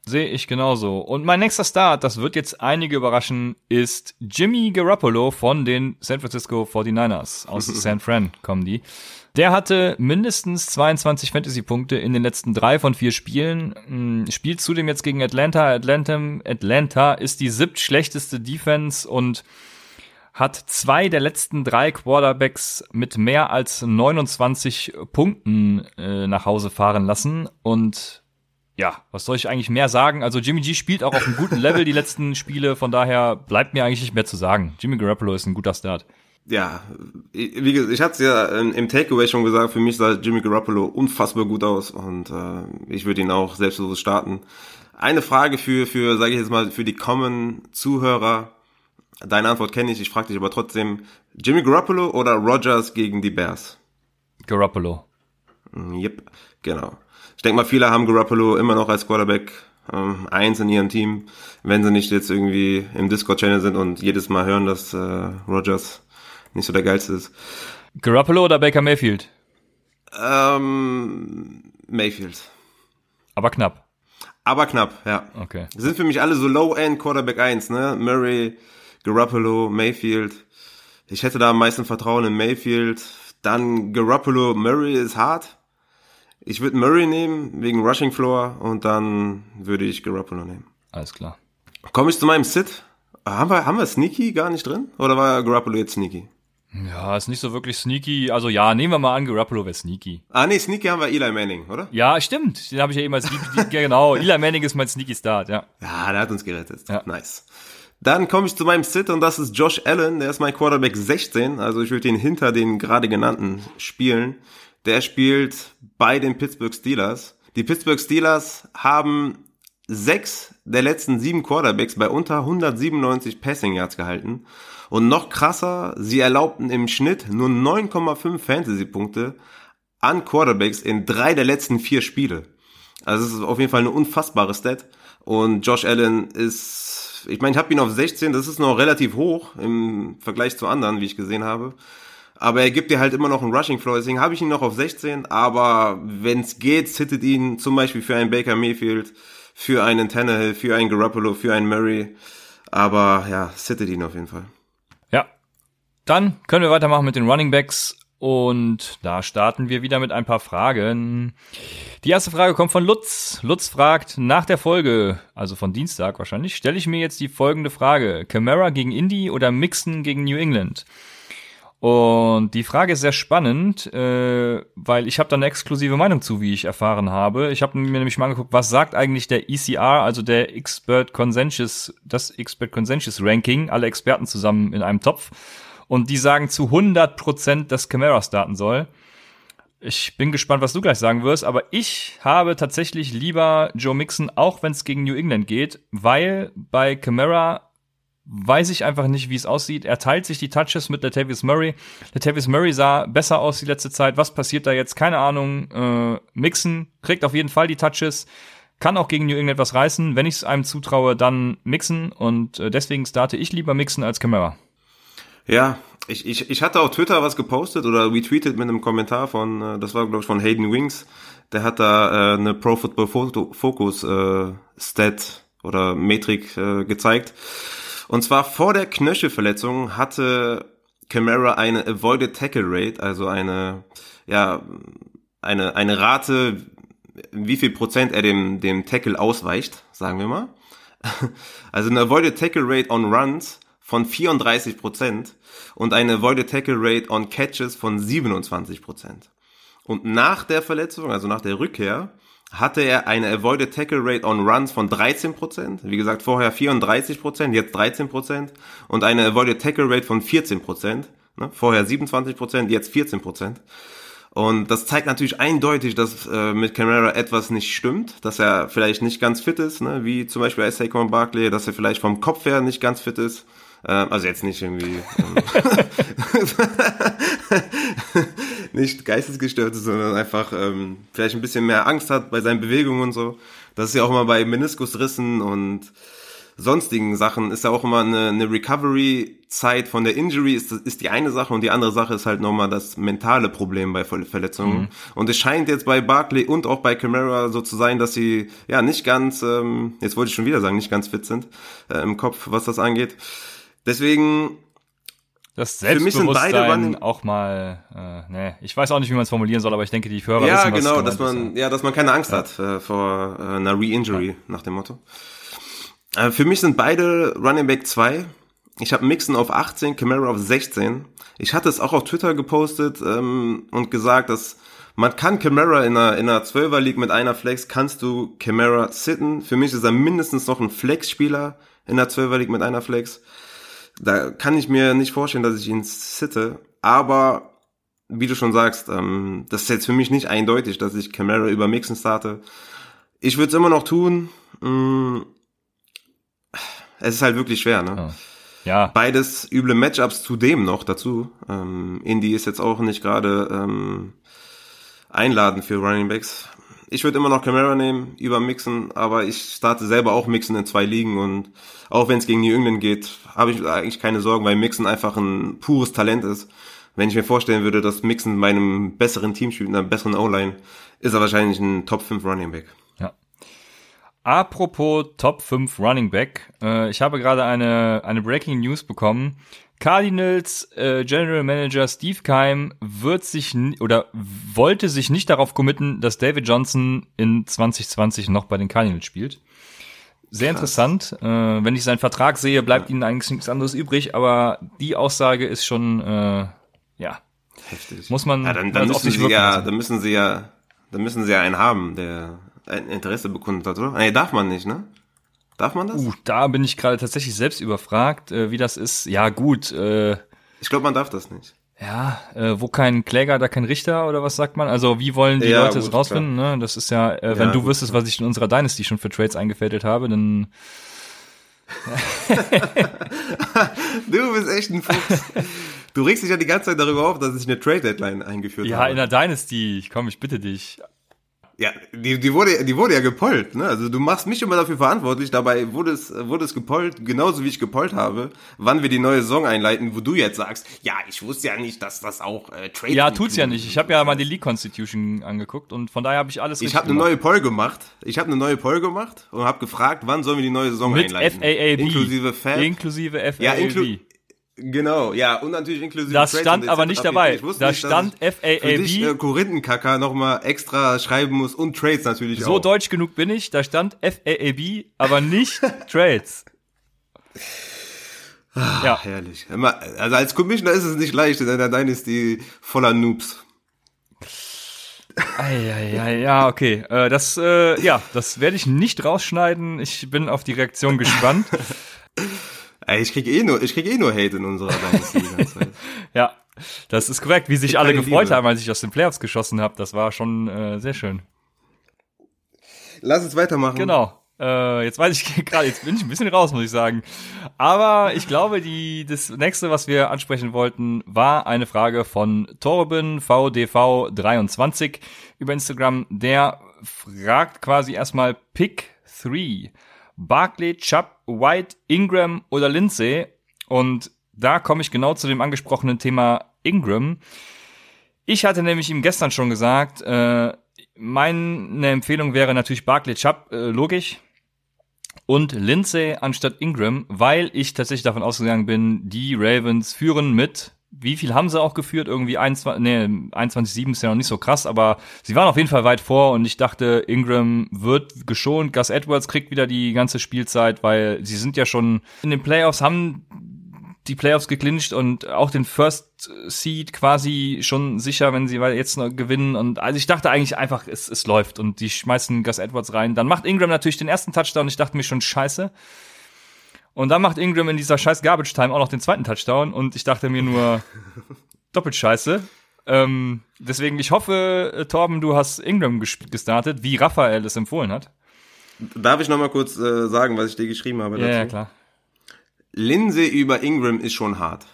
Sehe ich genauso. Und mein nächster Start, das wird jetzt einige überraschen, ist Jimmy Garoppolo von den San Francisco 49ers. Aus San Fran kommen die. Der hatte mindestens 22 Fantasy-Punkte in den letzten drei von vier Spielen. Hm, Spielt zudem jetzt gegen Atlanta. Atlanta, Atlanta ist die siebt schlechteste Defense und hat zwei der letzten drei Quarterbacks mit mehr als 29 Punkten äh, nach Hause fahren lassen. Und ja, was soll ich eigentlich mehr sagen? Also Jimmy G spielt auch auf einem guten Level die letzten Spiele, von daher bleibt mir eigentlich nicht mehr zu sagen. Jimmy Garoppolo ist ein guter Start. Ja, wie gesagt, ich hatte es ja im Takeaway schon gesagt, für mich sah Jimmy Garoppolo unfassbar gut aus und äh, ich würde ihn auch selbstbewusst starten. Eine Frage für, für sage ich jetzt mal, für die Common Zuhörer. Deine Antwort kenne ich, ich frage dich aber trotzdem. Jimmy Garoppolo oder Rogers gegen die Bears? Garoppolo. Mm, Yep, genau. Ich denke mal, viele haben Garoppolo immer noch als Quarterback ähm, eins in ihrem Team, wenn sie nicht jetzt irgendwie im Discord-Channel sind und jedes Mal hören, dass äh, Rogers nicht so der geilste ist. Garoppolo oder Baker Mayfield? Ähm, Mayfield. Aber knapp. Aber knapp, ja. Okay. Sind für mich alle so Low-End Quarterback 1, ne? Murray, Garoppolo, Mayfield. Ich hätte da am meisten Vertrauen in Mayfield. Dann Garoppolo, Murray ist hart. Ich würde Murray nehmen, wegen Rushing Floor, und dann würde ich Garoppolo nehmen. Alles klar. Komme ich zu meinem Sit? Haben wir, haben wir Sneaky gar nicht drin? Oder war Garoppolo jetzt Sneaky? Ja, ist nicht so wirklich sneaky. Also ja, nehmen wir mal an, Garoppolo wäre sneaky. Ah, nee, Sneaky haben wir Eli Manning, oder? Ja, stimmt. Den habe ich ja eben als genau. Eli Manning ist mein Sneaky Start, ja. Ja, der hat uns gerettet. Ja. Nice. Dann komme ich zu meinem Sit und das ist Josh Allen. Der ist mein Quarterback 16. Also ich würde ihn hinter den gerade genannten spielen. Der spielt bei den Pittsburgh Steelers. Die Pittsburgh Steelers haben sechs der letzten sieben Quarterbacks bei unter 197 Passing Yards gehalten. Und noch krasser, sie erlaubten im Schnitt nur 9,5 Fantasy-Punkte an Quarterbacks in drei der letzten vier Spiele. Also es ist auf jeden Fall eine unfassbare Stat. Und Josh Allen ist, ich meine, ich habe ihn auf 16, das ist noch relativ hoch im Vergleich zu anderen, wie ich gesehen habe. Aber er gibt dir halt immer noch einen Rushing Floor, deswegen habe ich ihn noch auf 16, aber wenn es geht, sittet ihn zum Beispiel für einen Baker Mayfield, für einen Tannehill, für einen Garoppolo, für einen Murray, aber ja, sittet ihn auf jeden Fall. Ja, dann können wir weitermachen mit den Running Backs und da starten wir wieder mit ein paar Fragen. Die erste Frage kommt von Lutz. Lutz fragt, nach der Folge, also von Dienstag wahrscheinlich, stelle ich mir jetzt die folgende Frage. Camara gegen Indy oder Mixon gegen New England? Und die Frage ist sehr spannend, äh, weil ich habe da eine exklusive Meinung zu, wie ich erfahren habe. Ich habe mir nämlich mal angeguckt, was sagt eigentlich der ECR, also der Expert Consensus, das Expert Consensus Ranking, alle Experten zusammen in einem Topf. Und die sagen zu 100 Prozent, dass Camara starten soll. Ich bin gespannt, was du gleich sagen wirst, aber ich habe tatsächlich lieber Joe Mixon, auch wenn es gegen New England geht, weil bei Camara weiß ich einfach nicht, wie es aussieht. Er teilt sich die Touches mit Latavius Murray. Latavius Murray sah besser aus die letzte Zeit. Was passiert da jetzt? Keine Ahnung. Äh, Mixon kriegt auf jeden Fall die Touches. Kann auch gegen New England was reißen. Wenn ich es einem zutraue, dann Mixon. Und äh, deswegen starte ich lieber Mixon als Camara. Ja, ich, ich, ich hatte auf Twitter was gepostet oder retweetet mit einem Kommentar von, äh, das war glaube ich von Hayden Wings, der hat da äh, eine Pro Football Focus äh, Stat oder Metrik äh, gezeigt. Und zwar vor der Knöchelverletzung hatte Camara eine Avoided Tackle Rate, also eine, ja, eine, eine Rate, wie viel Prozent er dem, dem Tackle ausweicht, sagen wir mal. Also eine Avoided Tackle Rate on Runs von 34 Prozent und eine Avoided Tackle Rate on Catches von 27 Prozent. Und nach der Verletzung, also nach der Rückkehr, hatte er eine Avoided Tackle Rate on Runs von 13%, Prozent, wie gesagt vorher 34%, Prozent, jetzt 13 Prozent und eine Avoided Tackle Rate von 14%, Prozent, ne, vorher 27%, Prozent, jetzt 14%. Prozent. Und das zeigt natürlich eindeutig, dass äh, mit Camara etwas nicht stimmt, dass er vielleicht nicht ganz fit ist, ne, wie zum Beispiel Saquon Barkley, dass er vielleicht vom Kopf her nicht ganz fit ist ähm, also jetzt nicht irgendwie ähm, nicht geistesgestört ist, sondern einfach ähm, vielleicht ein bisschen mehr Angst hat bei seinen Bewegungen und so. Das ist ja auch immer bei Meniskusrissen und sonstigen Sachen ist ja auch immer eine, eine Recovery-Zeit von der Injury ist, ist die eine Sache und die andere Sache ist halt nochmal das mentale Problem bei Verletzungen. Mhm. Und es scheint jetzt bei Barkley und auch bei Camara so zu sein, dass sie ja nicht ganz, ähm, jetzt wollte ich schon wieder sagen, nicht ganz fit sind äh, im Kopf, was das angeht. Deswegen das Selbstbewusstsein auch mal, äh, ne, ich weiß auch nicht, wie man es formulieren soll, aber ich denke, die Hörer ja, wissen, genau, dass man, ist. ja, dass man keine Angst ja. hat äh, vor äh, einer Re-Injury ja. nach dem Motto. Äh, für mich sind beide Running Back 2. Ich habe Mixon auf 18, Camara auf 16. Ich hatte es auch auf Twitter gepostet ähm, und gesagt, dass man kann Camara in einer, in einer 12er League mit einer Flex, kannst du Camara sitten. Für mich ist er mindestens noch ein Flex-Spieler in der 12er League mit einer Flex. Da kann ich mir nicht vorstellen, dass ich ihn sitte, aber wie du schon sagst, ähm, das ist jetzt für mich nicht eindeutig, dass ich Camara über Mixen starte. Ich würde es immer noch tun. Mm, es ist halt wirklich schwer, ne? Oh. Ja. Beides üble Matchups zudem noch dazu. Ähm, Indy ist jetzt auch nicht gerade ähm, einladend für Running Backs. Ich würde immer noch Camara nehmen über Mixen, aber ich starte selber auch Mixen in zwei Ligen und auch wenn es gegen New England geht, habe ich eigentlich keine Sorgen, weil Mixen einfach ein pures Talent ist. Wenn ich mir vorstellen würde, dass Mixen bei einem besseren Team spielt, einer besseren O-Line, ist er wahrscheinlich ein Top 5 Running Back. Ja. Apropos Top 5 Running Back, äh, ich habe gerade eine, eine Breaking News bekommen. Cardinals äh, General Manager Steve Keim wird sich oder wollte sich nicht darauf committen, dass David Johnson in 2020 noch bei den Cardinals spielt. Sehr Krass. interessant. Äh, wenn ich seinen Vertrag sehe, bleibt ja. ihnen eigentlich nichts anderes übrig, aber die Aussage ist schon, äh, ja. Heftig. Muss man. Ja, dann, dann müssen sie ja, dann müssen sie ja, dann müssen sie ja einen haben, der ein Interesse bekundet hat, oder? Nee, darf man nicht, ne? Darf man das? Uh, da bin ich gerade tatsächlich selbst überfragt, äh, wie das ist. Ja, gut. Äh, ich glaube, man darf das nicht. Ja, äh, wo kein Kläger, da kein Richter oder was sagt man? Also wie wollen die ja, Leute es rausfinden? Ne? Das ist ja, äh, wenn ja, du gut, wüsstest, was ich in unserer Dynasty schon für Trades eingefädelt habe, dann du bist echt ein Fuchs. Du regst dich ja die ganze Zeit darüber auf, dass ich eine Trade Deadline eingeführt ja, habe. Ja, in der Dynasty. Komm, ich bitte dich. Ja, die, die, wurde, die wurde ja gepollt, ne? Also du machst mich immer dafür verantwortlich, dabei wurde es, wurde es gepollt, genauso wie ich gepollt habe, wann wir die neue Saison einleiten, wo du jetzt sagst, ja, ich wusste ja nicht, dass das auch äh, Trade Ja, tut's ja nicht. Ich habe ja mal die League Constitution angeguckt und von daher habe ich alles Ich habe eine neue Poll gemacht. Ich habe eine neue Poll gemacht und habe gefragt, wann sollen wir die neue Saison Mit einleiten? FAAB. Inklusive Fab. Inklusive FAAB. Ja, inklu Genau, ja, und natürlich inklusive Das stand aber nicht dabei. Da nicht, stand FAAB. Äh, Korinthenkacker nochmal extra schreiben muss und Trades natürlich so auch. So deutsch genug bin ich, da stand FAAB, aber nicht Trades. Ach, ja. Herrlich. Also als Commissioner ist es nicht leicht, denn dein ist die voller Noobs. Ja, ja, okay. Äh, das, äh, ja, das werde ich nicht rausschneiden. Ich bin auf die Reaktion gespannt. Ey, ich krieg eh nur, ich krieg eh nur Hate in unserer Dynasty die ganze Zeit. ja, das ist korrekt, wie sich alle gefreut Liebe. haben, als ich aus den Playoffs geschossen habe. Das war schon äh, sehr schön. Lass uns weitermachen. Genau. Äh, jetzt weiß ich gerade, jetzt bin ich ein bisschen raus, muss ich sagen. Aber ich glaube, die, das nächste, was wir ansprechen wollten, war eine Frage von Torben VDV23 über Instagram. Der fragt quasi erstmal Pick 3. Barkley, Chubb, White, Ingram oder Lindsay. Und da komme ich genau zu dem angesprochenen Thema Ingram. Ich hatte nämlich ihm gestern schon gesagt, äh, meine Empfehlung wäre natürlich Barkley Chubb, äh, logisch. Und Lindsay anstatt Ingram, weil ich tatsächlich davon ausgegangen bin, die Ravens führen mit wie viel haben sie auch geführt? Irgendwie 21, nee, 21-7 ist ja noch nicht so krass, aber sie waren auf jeden Fall weit vor und ich dachte, Ingram wird geschont, Gus Edwards kriegt wieder die ganze Spielzeit, weil sie sind ja schon in den Playoffs, haben die Playoffs geklincht und auch den First Seed quasi schon sicher, wenn sie jetzt noch gewinnen. Und also ich dachte eigentlich einfach, es, es läuft und die schmeißen Gus Edwards rein. Dann macht Ingram natürlich den ersten Touchdown. Ich dachte mir schon, scheiße. Und dann macht Ingram in dieser scheiß Garbage Time auch noch den zweiten Touchdown und ich dachte mir nur, doppelt scheiße. Ähm, deswegen, ich hoffe, äh, Torben, du hast Ingram gestartet, wie Raphael es empfohlen hat. Darf ich noch mal kurz äh, sagen, was ich dir geschrieben habe dazu? Ja, ja, klar. Lindsay über Ingram ist schon hart.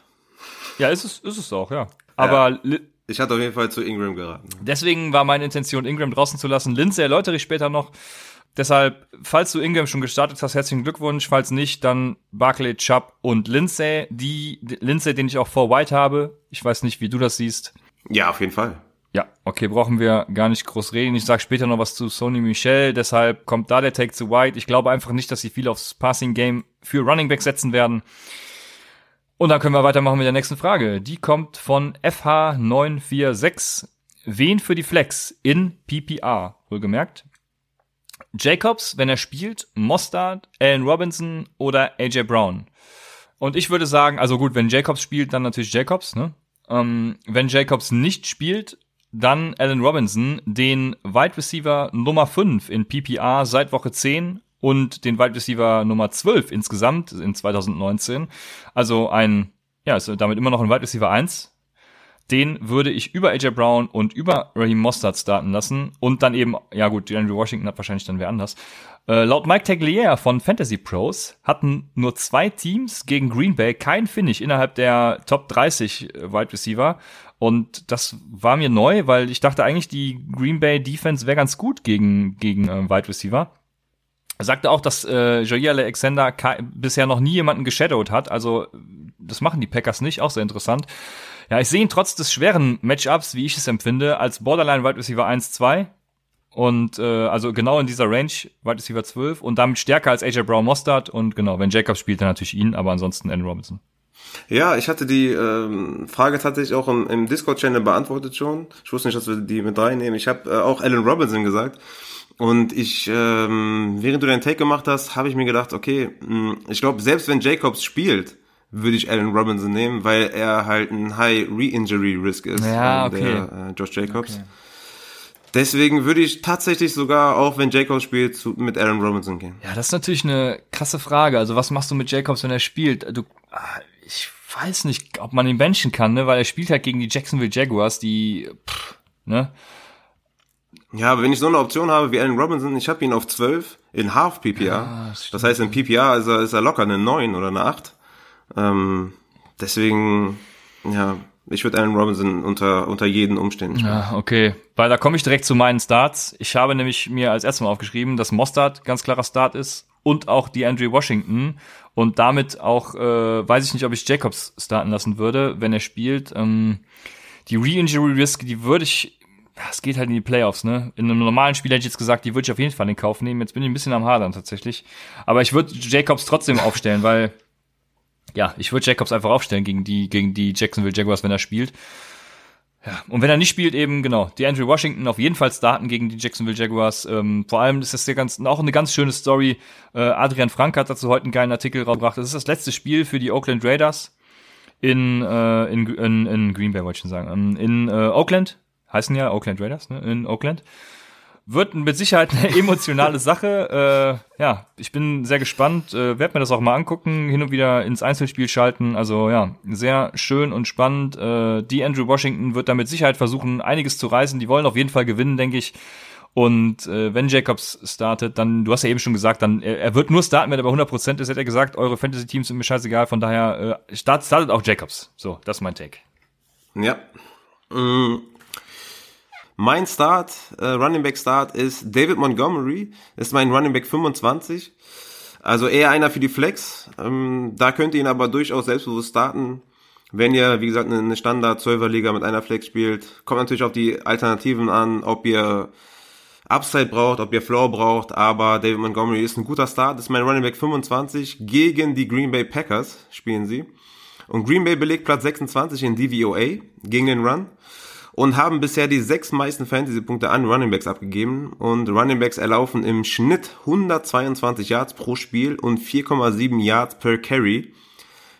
Ja, ist es, ist es auch, ja. Aber ja, ich hatte auf jeden Fall zu Ingram geraten. Deswegen war meine Intention, Ingram draußen zu lassen. Lindsay erläutere ich später noch. Deshalb, falls du Ingram schon gestartet hast, herzlichen Glückwunsch. Falls nicht, dann Barkley, Chubb und Lindsay. Die Lindsay, den ich auch vor White habe. Ich weiß nicht, wie du das siehst. Ja, auf jeden Fall. Ja, okay, brauchen wir gar nicht groß reden. Ich sage später noch was zu Sony Michel, deshalb kommt da der Take zu White. Ich glaube einfach nicht, dass sie viel aufs Passing Game für Running Back setzen werden. Und dann können wir weitermachen mit der nächsten Frage. Die kommt von FH946. Wen für die Flex in PPR? Wohlgemerkt. Jacobs, wenn er spielt, Mostard, Allen Robinson oder AJ Brown. Und ich würde sagen, also gut, wenn Jacobs spielt, dann natürlich Jacobs, ne? Ähm, wenn Jacobs nicht spielt, dann Allen Robinson, den Wide Receiver Nummer 5 in PPR seit Woche 10 und den Wide Receiver Nummer 12 insgesamt in 2019. Also ein, ja, ist damit immer noch ein Wide Receiver 1 den würde ich über AJ Brown und über Raheem Mostert starten lassen und dann eben, ja gut, Andrew Washington hat wahrscheinlich dann wer anders. Äh, laut Mike Tagliere von Fantasy Pros hatten nur zwei Teams gegen Green Bay kein Finish innerhalb der Top 30 äh, Wide Receiver und das war mir neu, weil ich dachte eigentlich, die Green Bay Defense wäre ganz gut gegen, gegen äh, Wide Receiver. Er sagte auch, dass äh, Jair Alexander bisher noch nie jemanden geshadowed hat, also das machen die Packers nicht, auch sehr interessant. Ja, ich sehe ihn trotz des schweren Matchups, wie ich es empfinde, als Borderline Wide Receiver 1, 2. Und äh, also genau in dieser Range, Wide Receiver 12 und damit stärker als AJ Brown Mostard und genau, wenn Jacobs spielt, dann natürlich ihn, aber ansonsten Andrew Robinson. Ja, ich hatte die ähm, Frage tatsächlich auch im, im Discord-Channel beantwortet schon. Ich wusste nicht, dass wir die mit reinnehmen. Ich habe äh, auch Allen Robinson gesagt. Und ich, ähm, während du deinen Take gemacht hast, habe ich mir gedacht, okay, mh, hm, ich glaube, selbst wenn Jacobs spielt, würde ich Allen Robinson nehmen, weil er halt ein High Re-Injury Risk ist. Ja, okay. Der, äh, Josh Jacobs. Okay. Deswegen würde ich tatsächlich sogar, auch wenn Jacobs spielt, zu, mit Allen Robinson gehen. Ja, das ist natürlich eine krasse Frage. Also was machst du mit Jacobs, wenn er spielt? Du, ah, ich weiß nicht, ob man ihn benchen kann, ne? weil er spielt halt gegen die Jacksonville Jaguars, die, pff, ne? Ja, aber wenn ich so eine Option habe wie Allen Robinson, ich habe ihn auf 12 in Half PPR. Ja, das, das, heißt, in PPR ist er, ist er locker eine 9 oder eine 8. Ähm, deswegen, ja, ich würde Allen Robinson unter, unter jeden Umständen spielen. Ja, okay. Weil da komme ich direkt zu meinen Starts. Ich habe nämlich mir als erstes Mal aufgeschrieben, dass Mostard ganz klarer Start ist und auch die Andrew Washington. Und damit auch, äh, weiß ich nicht, ob ich Jacobs starten lassen würde, wenn er spielt. Ähm, die Re-Injury Risk, die würde ich es geht halt in die Playoffs, ne? In einem normalen Spiel hätte ich jetzt gesagt, die würde ich auf jeden Fall in Kauf nehmen. Jetzt bin ich ein bisschen am Hadern tatsächlich. Aber ich würde Jacobs trotzdem aufstellen, weil, ja, ich würde Jacobs einfach aufstellen gegen die, gegen die Jacksonville Jaguars, wenn er spielt. Ja, und wenn er nicht spielt, eben, genau, die Andrew Washington auf jeden Fall starten gegen die Jacksonville Jaguars. Ähm, vor allem ist das ja ganz, auch eine ganz schöne Story. Äh, Adrian Frank hat dazu heute einen geilen Artikel rausgebracht. Das ist das letzte Spiel für die Oakland Raiders in, äh, in, in, in Green Bay, wollte ich schon sagen. Ähm, in äh, Oakland heißen ja Oakland Raiders, ne, in Oakland. Wird mit Sicherheit eine emotionale Sache. Äh, ja, ich bin sehr gespannt, äh, werde mir das auch mal angucken, hin und wieder ins Einzelspiel schalten. Also ja, sehr schön und spannend. Äh, die Andrew Washington wird da mit Sicherheit versuchen, einiges zu reißen. Die wollen auf jeden Fall gewinnen, denke ich. Und äh, wenn Jacobs startet, dann, du hast ja eben schon gesagt, dann er, er wird nur starten, wenn er bei 100% ist, hat er gesagt, eure Fantasy-Teams sind mir scheißegal, von daher äh, start, startet auch Jacobs. So, das ist mein Take. Ja. Mein Start, äh, Running Back Start ist David Montgomery, ist mein Running Back 25. Also eher einer für die Flex. Ähm, da könnt ihr ihn aber durchaus selbstbewusst starten. Wenn ihr, wie gesagt, eine Standard 12er Liga mit einer Flex spielt, kommt natürlich auf die Alternativen an, ob ihr Upside braucht, ob ihr Floor braucht, aber David Montgomery ist ein guter Start, ist mein Running Back 25 gegen die Green Bay Packers spielen sie. Und Green Bay belegt Platz 26 in DVOA gegen den Run und haben bisher die sechs meisten Fantasy-Punkte an Runningbacks abgegeben und Runningbacks erlaufen im Schnitt 122 Yards pro Spiel und 4,7 Yards per Carry.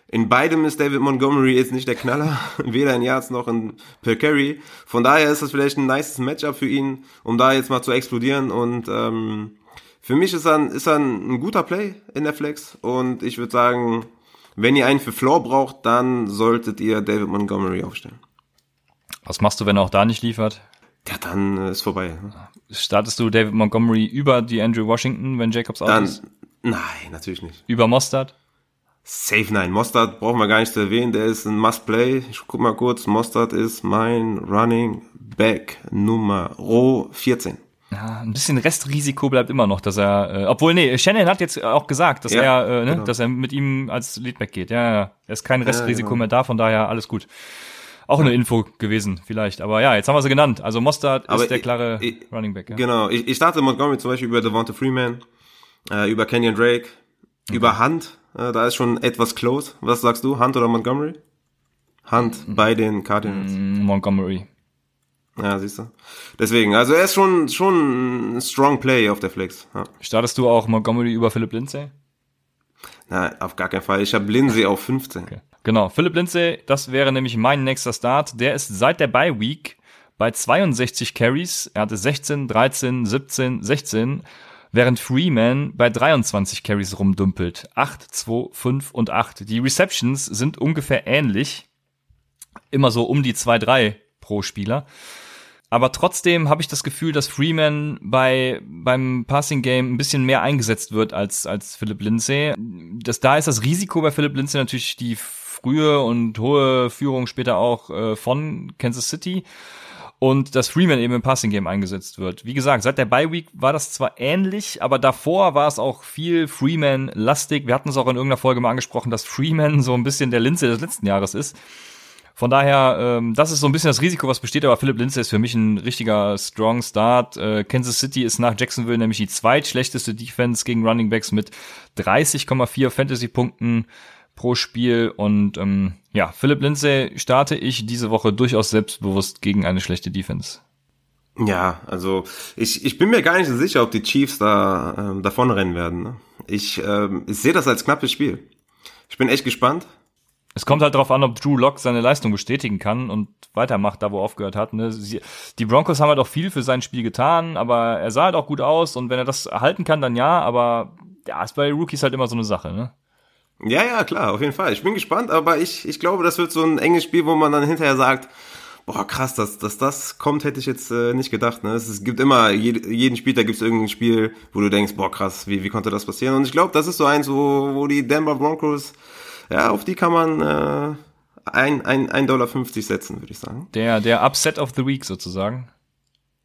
In beidem ist David Montgomery jetzt nicht der Knaller, weder in Yards noch in per Carry. Von daher ist das vielleicht ein nices Matchup für ihn, um da jetzt mal zu explodieren und ähm, für mich ist er, ist er ein guter Play in der Flex und ich würde sagen, wenn ihr einen für Floor braucht, dann solltet ihr David Montgomery aufstellen. Was machst du, wenn er auch da nicht liefert? Ja, dann äh, ist vorbei. Startest du David Montgomery über die Andrew Washington, wenn Jacobs out ist? Nein, natürlich nicht. Über Mostard? Safe nein. Mostard brauchen wir gar nicht zu erwähnen. Der ist ein Must-Play. Ich guck mal kurz. Mostard ist mein Running Back Nummer 14. Ja, ein bisschen Restrisiko bleibt immer noch, dass er, äh, obwohl, nee, Shannon hat jetzt auch gesagt, dass ja, er, äh, ne, genau. dass er mit ihm als Leadback geht. Ja, ja, er ist kein Restrisiko ja, genau. mehr da, von daher alles gut. Auch eine Info gewesen, vielleicht. Aber ja, jetzt haben wir sie genannt. Also Mostard Aber ist der klare ich, Running Back. Ja? Genau. Ich, ich starte Montgomery zum Beispiel über Devonta Freeman, äh, über Kenyon Drake, okay. über Hunt. Äh, da ist schon etwas close. Was sagst du, Hunt oder Montgomery? Hunt mhm. bei den Cardinals. Mm, Montgomery. Ja, siehst du. Deswegen, also er ist schon, schon ein strong Play auf der Flex. Ja. Startest du auch Montgomery über Philip Lindsay? Nein, auf gar keinen Fall. Ich habe Lindsay auf 15. Okay. Genau, Philipp Lindsay, das wäre nämlich mein nächster Start. Der ist seit der Bye Week bei 62 Carries. Er hatte 16, 13, 17, 16, während Freeman bei 23 Carries rumdümpelt. 8, 2, 5 und 8. Die Receptions sind ungefähr ähnlich. Immer so um die 2, 3 pro Spieler. Aber trotzdem habe ich das Gefühl, dass Freeman bei beim Passing Game ein bisschen mehr eingesetzt wird als als Philip Lindsay. Das da ist das Risiko bei Philip Lindsay natürlich die frühe und hohe Führung später auch äh, von Kansas City und dass Freeman eben im Passing Game eingesetzt wird. Wie gesagt, seit der Bye Week war das zwar ähnlich, aber davor war es auch viel Freeman lastig. Wir hatten es auch in irgendeiner Folge mal angesprochen, dass Freeman so ein bisschen der Linze des letzten Jahres ist. Von daher, ähm, das ist so ein bisschen das Risiko, was besteht, aber Philip Lindsay ist für mich ein richtiger Strong Start. Äh, Kansas City ist nach Jacksonville nämlich die zweitschlechteste Defense gegen Running Backs mit 30,4 Fantasy-Punkten pro Spiel. Und ähm, ja, Philip Lindsay starte ich diese Woche durchaus selbstbewusst gegen eine schlechte Defense. Ja, also ich, ich bin mir gar nicht so sicher, ob die Chiefs da ähm, davon rennen werden. Ne? Ich, ähm, ich sehe das als knappes Spiel. Ich bin echt gespannt. Es kommt halt darauf an, ob Drew Lock seine Leistung bestätigen kann und weitermacht, da wo er aufgehört hat. Ne? Die Broncos haben halt auch viel für sein Spiel getan, aber er sah halt auch gut aus und wenn er das erhalten kann, dann ja, aber ja, ist bei Rookies halt immer so eine Sache, ne? Ja, ja, klar, auf jeden Fall. Ich bin gespannt, aber ich, ich glaube, das wird so ein enges Spiel, wo man dann hinterher sagt, boah, krass, dass, dass das kommt, hätte ich jetzt äh, nicht gedacht. Ne? Es, gibt immer, jed, jeden Spieltag gibt es irgendein Spiel, wo du denkst, boah, krass, wie, wie konnte das passieren? Und ich glaube, das ist so eins, wo, wo die Denver Broncos, ja, auf die kann man äh, ein, ein, ein Dollar 50 setzen, würde ich sagen. Der, der Upset of the Week sozusagen.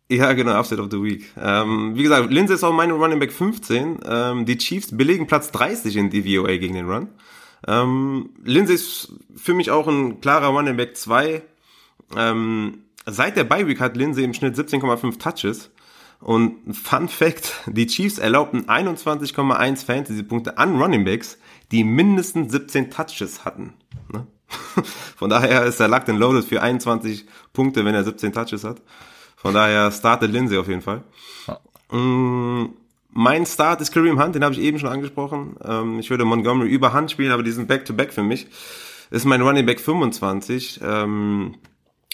Ja, genau, Upset of the Week. Ähm, wie gesagt, Lindsay ist auch meine Running Back 15. Ähm, die Chiefs belegen Platz 30 in DVOA gegen den Run. Ähm, Lindsay ist für mich auch ein klarer Running Back 2. Ähm, seit der Bye Week hat Lindsay im Schnitt 17,5 Touches. Und Fun Fact, die Chiefs erlaubten 21,1 Fantasy-Punkte an Running Backs, die mindestens 17 Touches hatten. Ne? Von daher ist der Locked and Loaded für 21 Punkte, wenn er 17 Touches hat. Von daher startet Lindsay auf jeden Fall. Ja. Mm, mein Start ist Kareem Hunt, den habe ich eben schon angesprochen. Ähm, ich würde Montgomery über Hunt spielen, aber die sind Back-to-Back -back für mich. Ist mein Running Back 25. Ähm,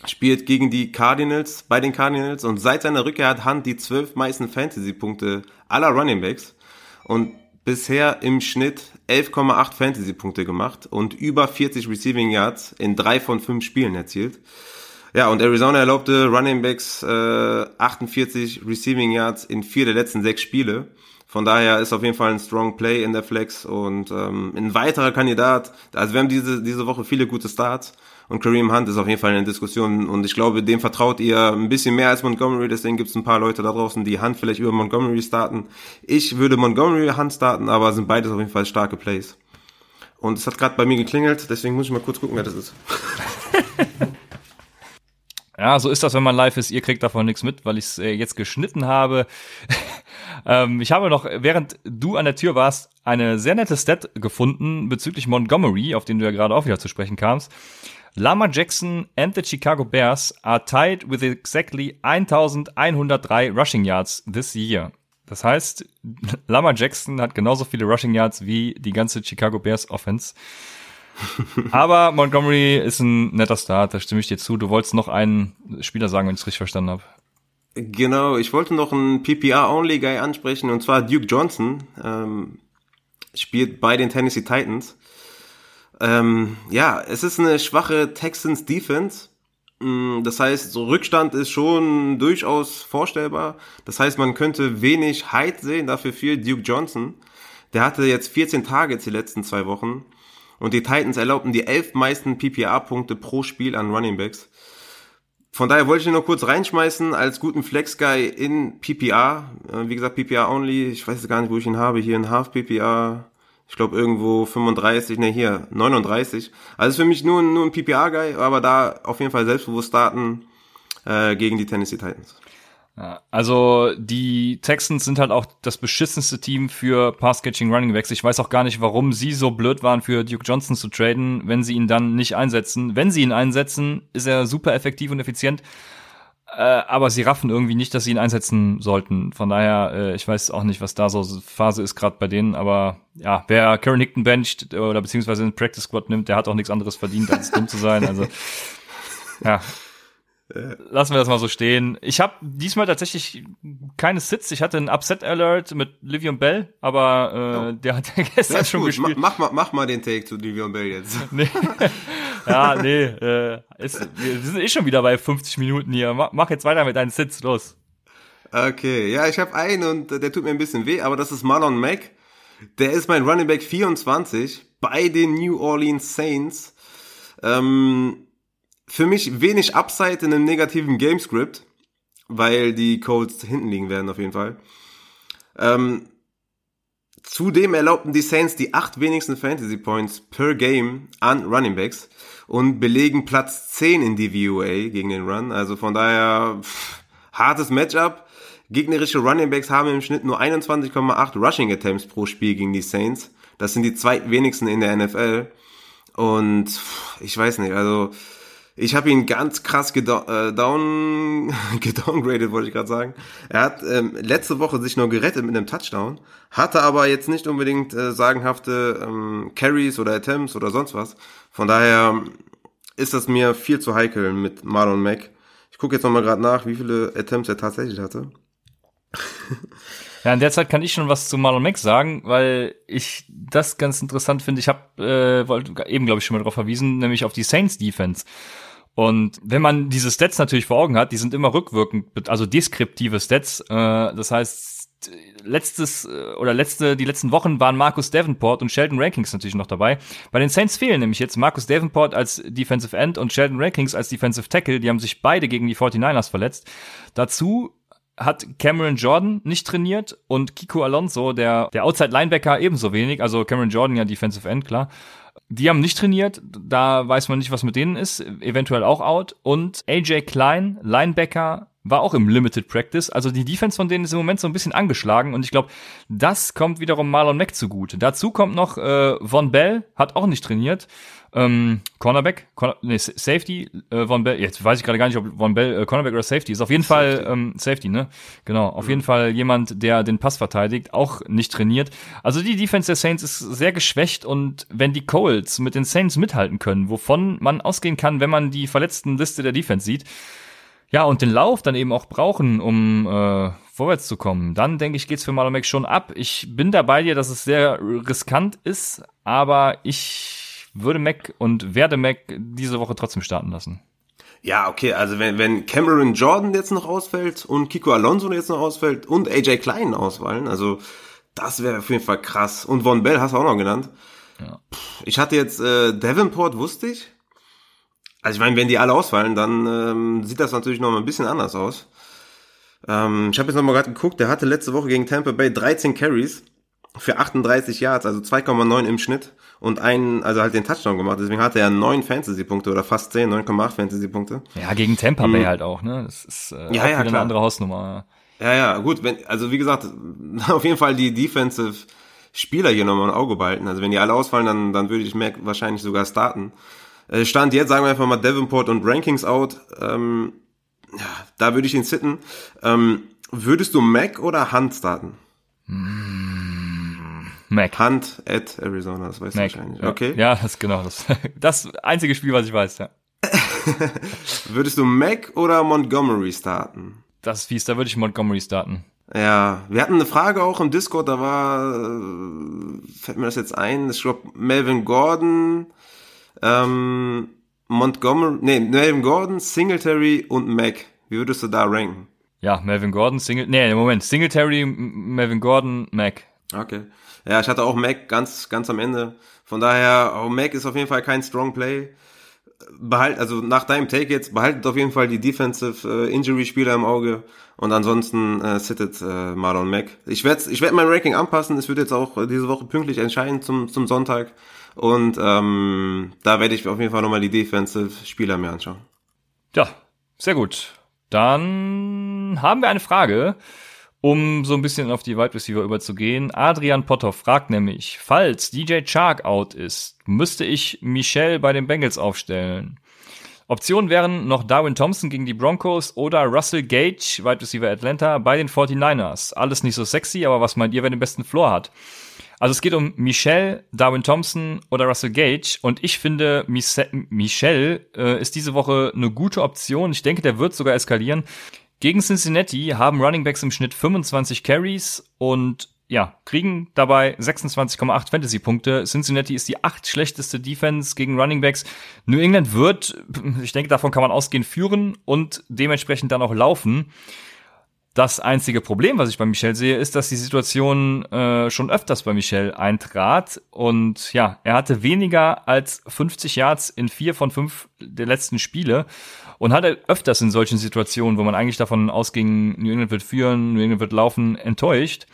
spielt gegen die Cardinals, bei den Cardinals und seit seiner Rückkehr hat Hunt die zwölf meisten Fantasy-Punkte aller Running Backs und bisher im Schnitt 11,8 Fantasy-Punkte gemacht und über 40 Receiving Yards in drei von fünf Spielen erzielt. Ja, und Arizona erlaubte Running Backs äh, 48 Receiving Yards in vier der letzten sechs Spiele. Von daher ist auf jeden Fall ein strong Play in der Flex und ähm, ein weiterer Kandidat. Also wir haben diese diese Woche viele gute Starts und Kareem Hunt ist auf jeden Fall in der Diskussion und ich glaube, dem vertraut ihr ein bisschen mehr als Montgomery. Deswegen gibt es ein paar Leute da draußen, die Hunt vielleicht über Montgomery starten. Ich würde Montgomery Hunt starten, aber sind beides auf jeden Fall starke Plays. Und es hat gerade bei mir geklingelt, deswegen muss ich mal kurz gucken, wer das ist. Ja, so ist das, wenn man live ist. Ihr kriegt davon nichts mit, weil ich es äh, jetzt geschnitten habe. ähm, ich habe noch, während du an der Tür warst, eine sehr nette Stat gefunden bezüglich Montgomery, auf den du ja gerade auch wieder zu sprechen kamst. Lama Jackson and the Chicago Bears are tied with exactly 1103 rushing yards this year. Das heißt, Lama Jackson hat genauso viele Rushing Yards wie die ganze Chicago Bears Offense. Aber Montgomery ist ein netter Start, da stimme ich dir zu. Du wolltest noch einen Spieler sagen, wenn ich es richtig verstanden habe. Genau, ich wollte noch einen PPR-Only-Guy ansprechen, und zwar Duke Johnson. Ähm, spielt bei den Tennessee Titans. Ähm, ja, es ist eine schwache Texans Defense. Mm, das heißt, so Rückstand ist schon durchaus vorstellbar. Das heißt, man könnte wenig Hyde sehen, dafür viel Duke Johnson. Der hatte jetzt 14 Targets die letzten zwei Wochen. Und die Titans erlaubten die elf meisten PPA-Punkte pro Spiel an Running Backs. Von daher wollte ich ihn nur kurz reinschmeißen als guten Flex-Guy in PPA. Äh, wie gesagt, PPA only. Ich weiß gar nicht, wo ich ihn habe. Hier in Half PPA. Ich glaube irgendwo 35, ne hier 39. Also für mich nur, nur ein PPA-Guy, aber da auf jeden Fall selbstbewusst starten äh, gegen die Tennessee Titans. Also die Texans sind halt auch das beschissenste Team für Pass-Catching Running Backs. Ich weiß auch gar nicht, warum sie so blöd waren, für Duke Johnson zu traden, wenn sie ihn dann nicht einsetzen. Wenn sie ihn einsetzen, ist er super effektiv und effizient. Äh, aber sie raffen irgendwie nicht, dass sie ihn einsetzen sollten. Von daher, äh, ich weiß auch nicht, was da so Phase ist gerade bei denen. Aber ja, wer Karen Hickton bencht oder beziehungsweise einen Practice Squad nimmt, der hat auch nichts anderes verdient, als dumm zu sein. Also ja, Lassen wir das mal so stehen. Ich habe diesmal tatsächlich keine Sits. Ich hatte einen Upset Alert mit Livion Bell, aber äh, oh. der hat ja gestern schon gut. gespielt. Mach, mach, mach mal den Take zu Livion Bell jetzt. nee. ja, nee. Äh, ist, wir sind eh schon wieder bei 50 Minuten hier. Mach, mach jetzt weiter mit deinen Sits, los. Okay, ja, ich habe einen und der tut mir ein bisschen weh, aber das ist Marlon Mack. Der ist mein Running Back 24 bei den New Orleans Saints. Ähm, für mich wenig Upside in einem negativen Gamescript, weil die Colts hinten liegen werden auf jeden Fall. Ähm, zudem erlaubten die Saints die acht wenigsten Fantasy Points per Game an Running Backs und belegen Platz 10 in DVOA gegen den Run. Also von daher pff, hartes Matchup. Gegnerische Running Backs haben im Schnitt nur 21,8 Rushing Attempts pro Spiel gegen die Saints. Das sind die zweitwenigsten in der NFL. Und pff, ich weiß nicht, also ich habe ihn ganz krass gedown, äh, down, gedowngradet, wollte ich gerade sagen. Er hat ähm, letzte Woche sich nur gerettet mit einem Touchdown, hatte aber jetzt nicht unbedingt äh, sagenhafte ähm, Carries oder Attempts oder sonst was. Von daher ist das mir viel zu heikel mit Marlon Mack. Ich gucke jetzt nochmal gerade nach, wie viele Attempts er tatsächlich hatte. Ja, in der Zeit kann ich schon was zu Marlon Mack sagen, weil ich das ganz interessant finde. Ich habe äh, wollte eben, glaube ich, schon mal darauf verwiesen, nämlich auf die Saints Defense. Und wenn man diese Stats natürlich vor Augen hat, die sind immer rückwirkend, also deskriptive Stats. Äh, das heißt, letztes äh, oder letzte die letzten Wochen waren Marcus Davenport und Sheldon Rankings natürlich noch dabei. Bei den Saints fehlen nämlich jetzt Marcus Davenport als Defensive End und Sheldon Rankings als Defensive Tackle. Die haben sich beide gegen die 49ers verletzt. Dazu hat Cameron Jordan nicht trainiert und Kiko Alonso, der, der Outside Linebacker, ebenso wenig. Also Cameron Jordan ja Defensive End, klar. Die haben nicht trainiert, da weiß man nicht, was mit denen ist, eventuell auch out. Und AJ Klein, Linebacker, war auch im Limited Practice. Also die Defense von denen ist im Moment so ein bisschen angeschlagen und ich glaube, das kommt wiederum Marlon Mack zugute. Dazu kommt noch äh, Von Bell, hat auch nicht trainiert. Ähm, Cornerback, Corner, nee, Safety, äh, Von Bell, jetzt weiß ich gerade gar nicht, ob Von Bell äh, Cornerback oder Safety ist. Auf jeden Safety. Fall ähm, Safety, ne? Genau, auf mhm. jeden Fall jemand, der den Pass verteidigt, auch nicht trainiert. Also die Defense der Saints ist sehr geschwächt und wenn die Colts mit den Saints mithalten können, wovon man ausgehen kann, wenn man die verletzten Liste der Defense sieht, ja, und den Lauf dann eben auch brauchen, um äh, vorwärts zu kommen, dann denke ich, geht's für Malomek schon ab. Ich bin da bei dir, dass es sehr riskant ist, aber ich würde Mac und werde Mac diese Woche trotzdem starten lassen. Ja, okay, also wenn, wenn Cameron Jordan jetzt noch ausfällt und Kiko Alonso jetzt noch ausfällt und AJ Klein ausfallen, also das wäre auf jeden Fall krass. Und Von Bell hast du auch noch genannt. Ja. Ich hatte jetzt äh, Davenport, wusste ich. Also ich meine, wenn die alle ausfallen, dann ähm, sieht das natürlich noch mal ein bisschen anders aus. Ähm, ich habe jetzt noch mal gerade geguckt, der hatte letzte Woche gegen Tampa Bay 13 Carries für 38 Yards, also 2,9 im Schnitt und einen, also halt den Touchdown gemacht. Deswegen hatte er 9 Fantasy-Punkte oder fast 10, 9,8 Fantasy-Punkte. Ja, gegen Tampa Bay mhm. halt auch, ne? Das ist äh, ja, ja, eine andere Hausnummer. Ja, ja, gut, wenn, also wie gesagt, auf jeden Fall die Defensive Spieler hier nochmal ein Auge behalten. Also wenn die alle ausfallen, dann, dann würde ich Mac wahrscheinlich sogar starten. Äh, Stand jetzt, sagen wir einfach mal Davenport und Rankings out. Ähm, ja, da würde ich ihn sitten. Ähm, würdest du Mac oder Hunt starten? Mm, Mac. Hunt at Arizona, das weißt Mac. du wahrscheinlich. Okay. Ja, das ist genau das. Das einzige Spiel, was ich weiß, ja. würdest du Mac oder Montgomery starten? Das ist fies, da würde ich Montgomery starten. Ja, wir hatten eine Frage auch im Discord, da war, äh, fällt mir das jetzt ein, ich glaube Melvin Gordon, ähm, Montgomery, nee, Melvin Gordon, Singletary und Mac. Wie würdest du da ranken? Ja, Melvin Gordon, Single, nee, Moment, Singletary, Melvin Gordon, Mac. Okay. Ja, ich hatte auch Mac ganz, ganz am Ende. Von daher, oh, Mac ist auf jeden Fall kein Strong Play. Behalt, also nach deinem Take jetzt, behaltet auf jeden Fall die Defensive äh, Injury Spieler im Auge und ansonsten äh, sittet äh, Marlon Mac. Ich werde ich werd mein Ranking anpassen. Es wird jetzt auch diese Woche pünktlich entscheiden zum, zum Sonntag. Und ähm, da werde ich auf jeden Fall nochmal die Defensive-Spieler mir anschauen. Ja, sehr gut. Dann haben wir eine Frage, um so ein bisschen auf die Wide Receiver überzugehen. Adrian Potter fragt nämlich, falls DJ Chark out ist, müsste ich Michelle bei den Bengals aufstellen. Optionen wären noch Darwin Thompson gegen die Broncos oder Russell Gage, Wide Receiver Atlanta, bei den 49ers. Alles nicht so sexy, aber was meint ihr, wer den besten Floor hat? Also es geht um Michelle, Darwin Thompson oder Russell Gage und ich finde, Michelle äh, ist diese Woche eine gute Option. Ich denke, der wird sogar eskalieren. Gegen Cincinnati haben Running Backs im Schnitt 25 Carries und ja, kriegen dabei 26,8 Fantasy-Punkte. Cincinnati ist die acht schlechteste Defense gegen Running Backs. New England wird, ich denke, davon kann man ausgehen, führen und dementsprechend dann auch laufen. Das einzige Problem, was ich bei Michel sehe, ist, dass die Situation äh, schon öfters bei Michel eintrat. Und ja, er hatte weniger als 50 Yards in vier von fünf der letzten Spiele und hatte öfters in solchen Situationen, wo man eigentlich davon ausging, New England wird führen, New England wird laufen, enttäuscht.